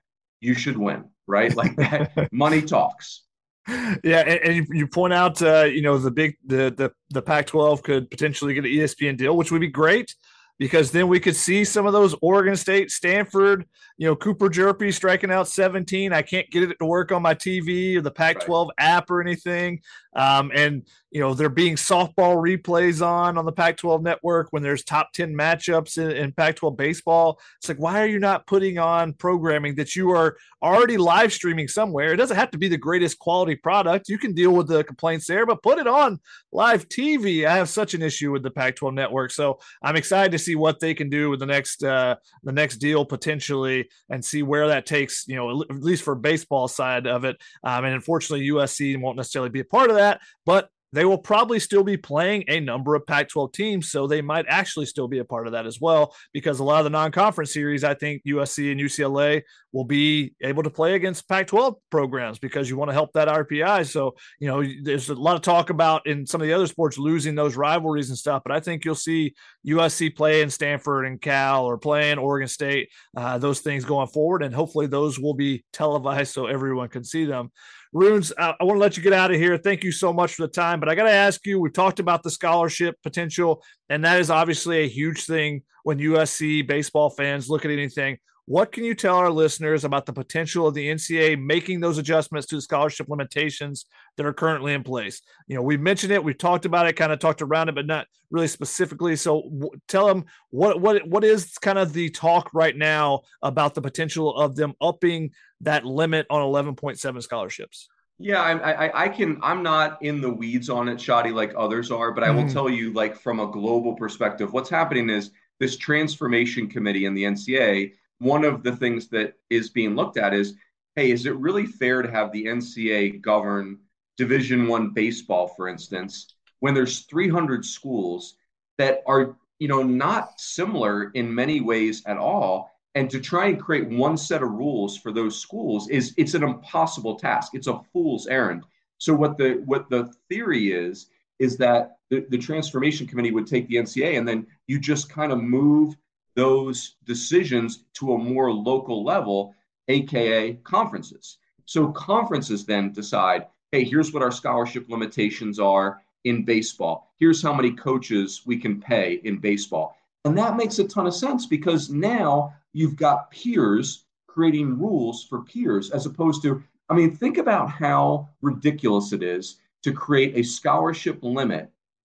[SPEAKER 6] you should win, right? Like that, money talks.
[SPEAKER 4] Yeah, and, and, you point out, uh, you know, the big the the the Pac-12 could potentially get an ESPN deal, which would be great because then we could see some of those Oregon State, Stanford, you know, Cooper Hjerpe striking out 17. I can't get it to work on my TV or the Pac 12 right. app or anything. Um, and you know there being softball replays on on the Pac-12 network when there's top 10 matchups in, in, Pac-12 baseball. It's like why are you not putting on programming that you are already live streaming somewhere? It doesn't have to be the greatest quality product. You can deal with the complaints there, but put it on live TV. I have such an issue with the Pac-12 network, so I'm excited to see what they can do with the next uh, the next deal potentially and see where that takes. You know, at least for baseball side of it. Um, and unfortunately, USC won't necessarily be a part of that that, but they will probably still be playing a number of Pac 12 teams. So they might actually still be a part of that as well, because a lot of the non conference series, I think USC and UCLA will be able to play against Pac 12 programs because you want to help that RPI. So, you know, there's a lot of talk about in some of the other sports losing those rivalries and stuff, but I think you'll see USC playing Stanford and Cal or playing Oregon State, uh, those things going forward. And hopefully those will be televised so everyone can see them. Runes, I, I want to let you get out of here. Thank you so much for the time. But I got to ask you, we talked about the scholarship potential, and that is obviously a huge thing when USC baseball fans look at anything. What can you tell our listeners about the potential of the NCAA making those adjustments to the scholarship limitations that are currently in place? You know, we've mentioned it, we've talked about it, kind of talked around it, but not really specifically. So, w- tell them what what what is kind of the talk right now about the potential of them upping that limit on 11.7 scholarships.
[SPEAKER 6] Yeah, I, I, I, can. I'm not in the weeds on it, Shotty, like others are, but I will mm. tell you, like from a global perspective, what's happening is this transformation committee in the NCAA one of the things that is being looked at is hey is it really fair to have the ncaa govern division one baseball for instance when there's 300 schools that are you know not similar in many ways at all? And to try and create one set of rules for those schools is it's an impossible task. It's a fool's errand. So what the what the theory is is that the, the transformation committee would take the ncaa and then you just kind of move those decisions to a more local level, aka conferences. So conferences then decide, hey, here's what our scholarship limitations are in baseball. Here's how many coaches we can pay in baseball. And that makes a ton of sense because now you've got peers creating rules for peers as opposed to, I mean, think about how ridiculous it is to create a scholarship limit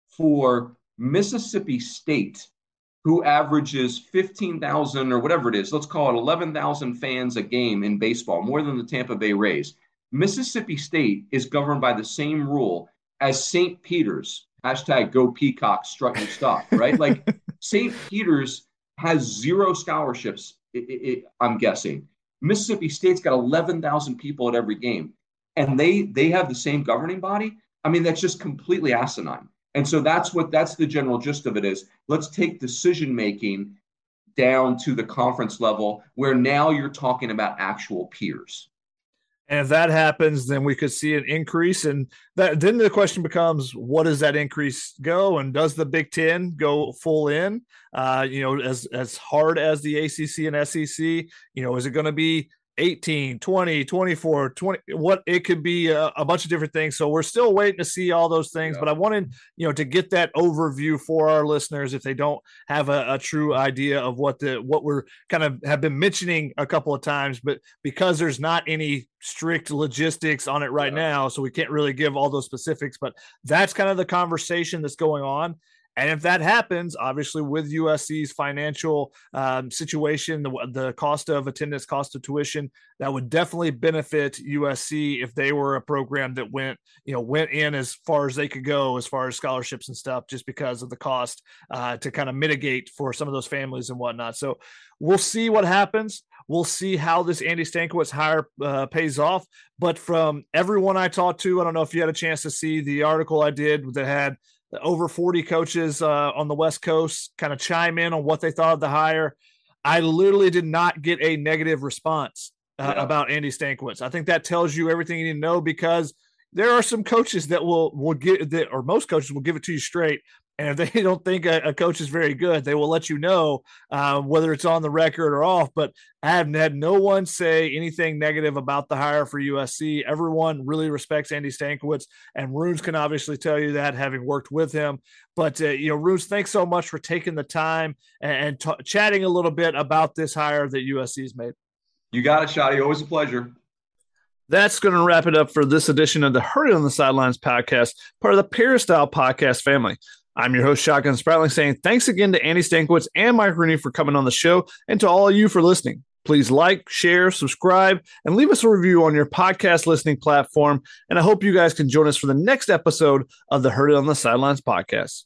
[SPEAKER 6] for Mississippi State who averages 15,000 or whatever it is, let's call it 11,000 fans a game in baseball, more than the Tampa Bay Rays. Mississippi State is governed by the same rule as St. Peter's. Hashtag go Peacock, strut your stuff, right? like St. Peter's has zero scholarships, it, it, I'm guessing. Mississippi State's got 11,000 people at every game, and they they have the same governing body. I mean, that's just completely asinine. And so that's what that's the general gist of it is. Let's take decision making down to the conference level where now you're talking about actual peers.
[SPEAKER 4] And if that happens, then we could see an increase. And that then the question becomes, what does that increase go? And does the Big Ten go full in? Uh, you know, as as hard as the ACC and SEC, you know, is it going to be 18, 20, 24, 20, what it could be a, a, bunch of different things. So we're still waiting to see all those things, yeah. but I wanted, you know, to get that overview for our listeners if they don't have a, a, true idea of what the what we're kind of have been mentioning a couple of times, but because there's not any strict logistics on it right yeah. now, so we can't really give all those specifics, but that's kind of the conversation that's going on. And if that happens, obviously with USC's financial um, situation, the, the cost of attendance, cost of tuition, that would definitely benefit USC if they were a program that went, you know, went in as far as they could go as far as scholarships and stuff, just because of the cost uh, to kind of mitigate for some of those families and whatnot. So we'll see what happens. We'll see how this Andy Stankiewicz hire uh, pays off. But from everyone I talked to, I don't know if you had a chance to see the article I did that had over 40 coaches uh, on the West Coast kind of chime in on what they thought of the hire. I literally did not get a negative response uh, yeah. about Andy Stankiewicz. I think that tells you everything you need to know because there are some coaches that will will get that, or most coaches will give it to you straight. And if they don't think a, a coach is very good, they will let you know uh, whether it's on the record or off. But I haven't had no one say anything negative about the hire for USC. Everyone really respects Andy Stankiewicz, and Runes can obviously tell you that, having worked with him. But uh, you know, Runes, thanks so much for taking the time and, and t- chatting a little bit about this hire that USC's made.
[SPEAKER 6] You got it, Shotty. Always a pleasure.
[SPEAKER 4] That's going to wrap it up for this edition of the Heard It on the Sidelines podcast, part of the Peristyle podcast family. I'm your host, Shotgun Spratling, saying thanks again to Andy Stankiewicz and Mike Rooney for coming on the show and to all of you for listening. Please like, share, subscribe, and leave us a review on your podcast listening platform. And I hope you guys can join us for the next episode of the Heard It on the Sidelines podcast.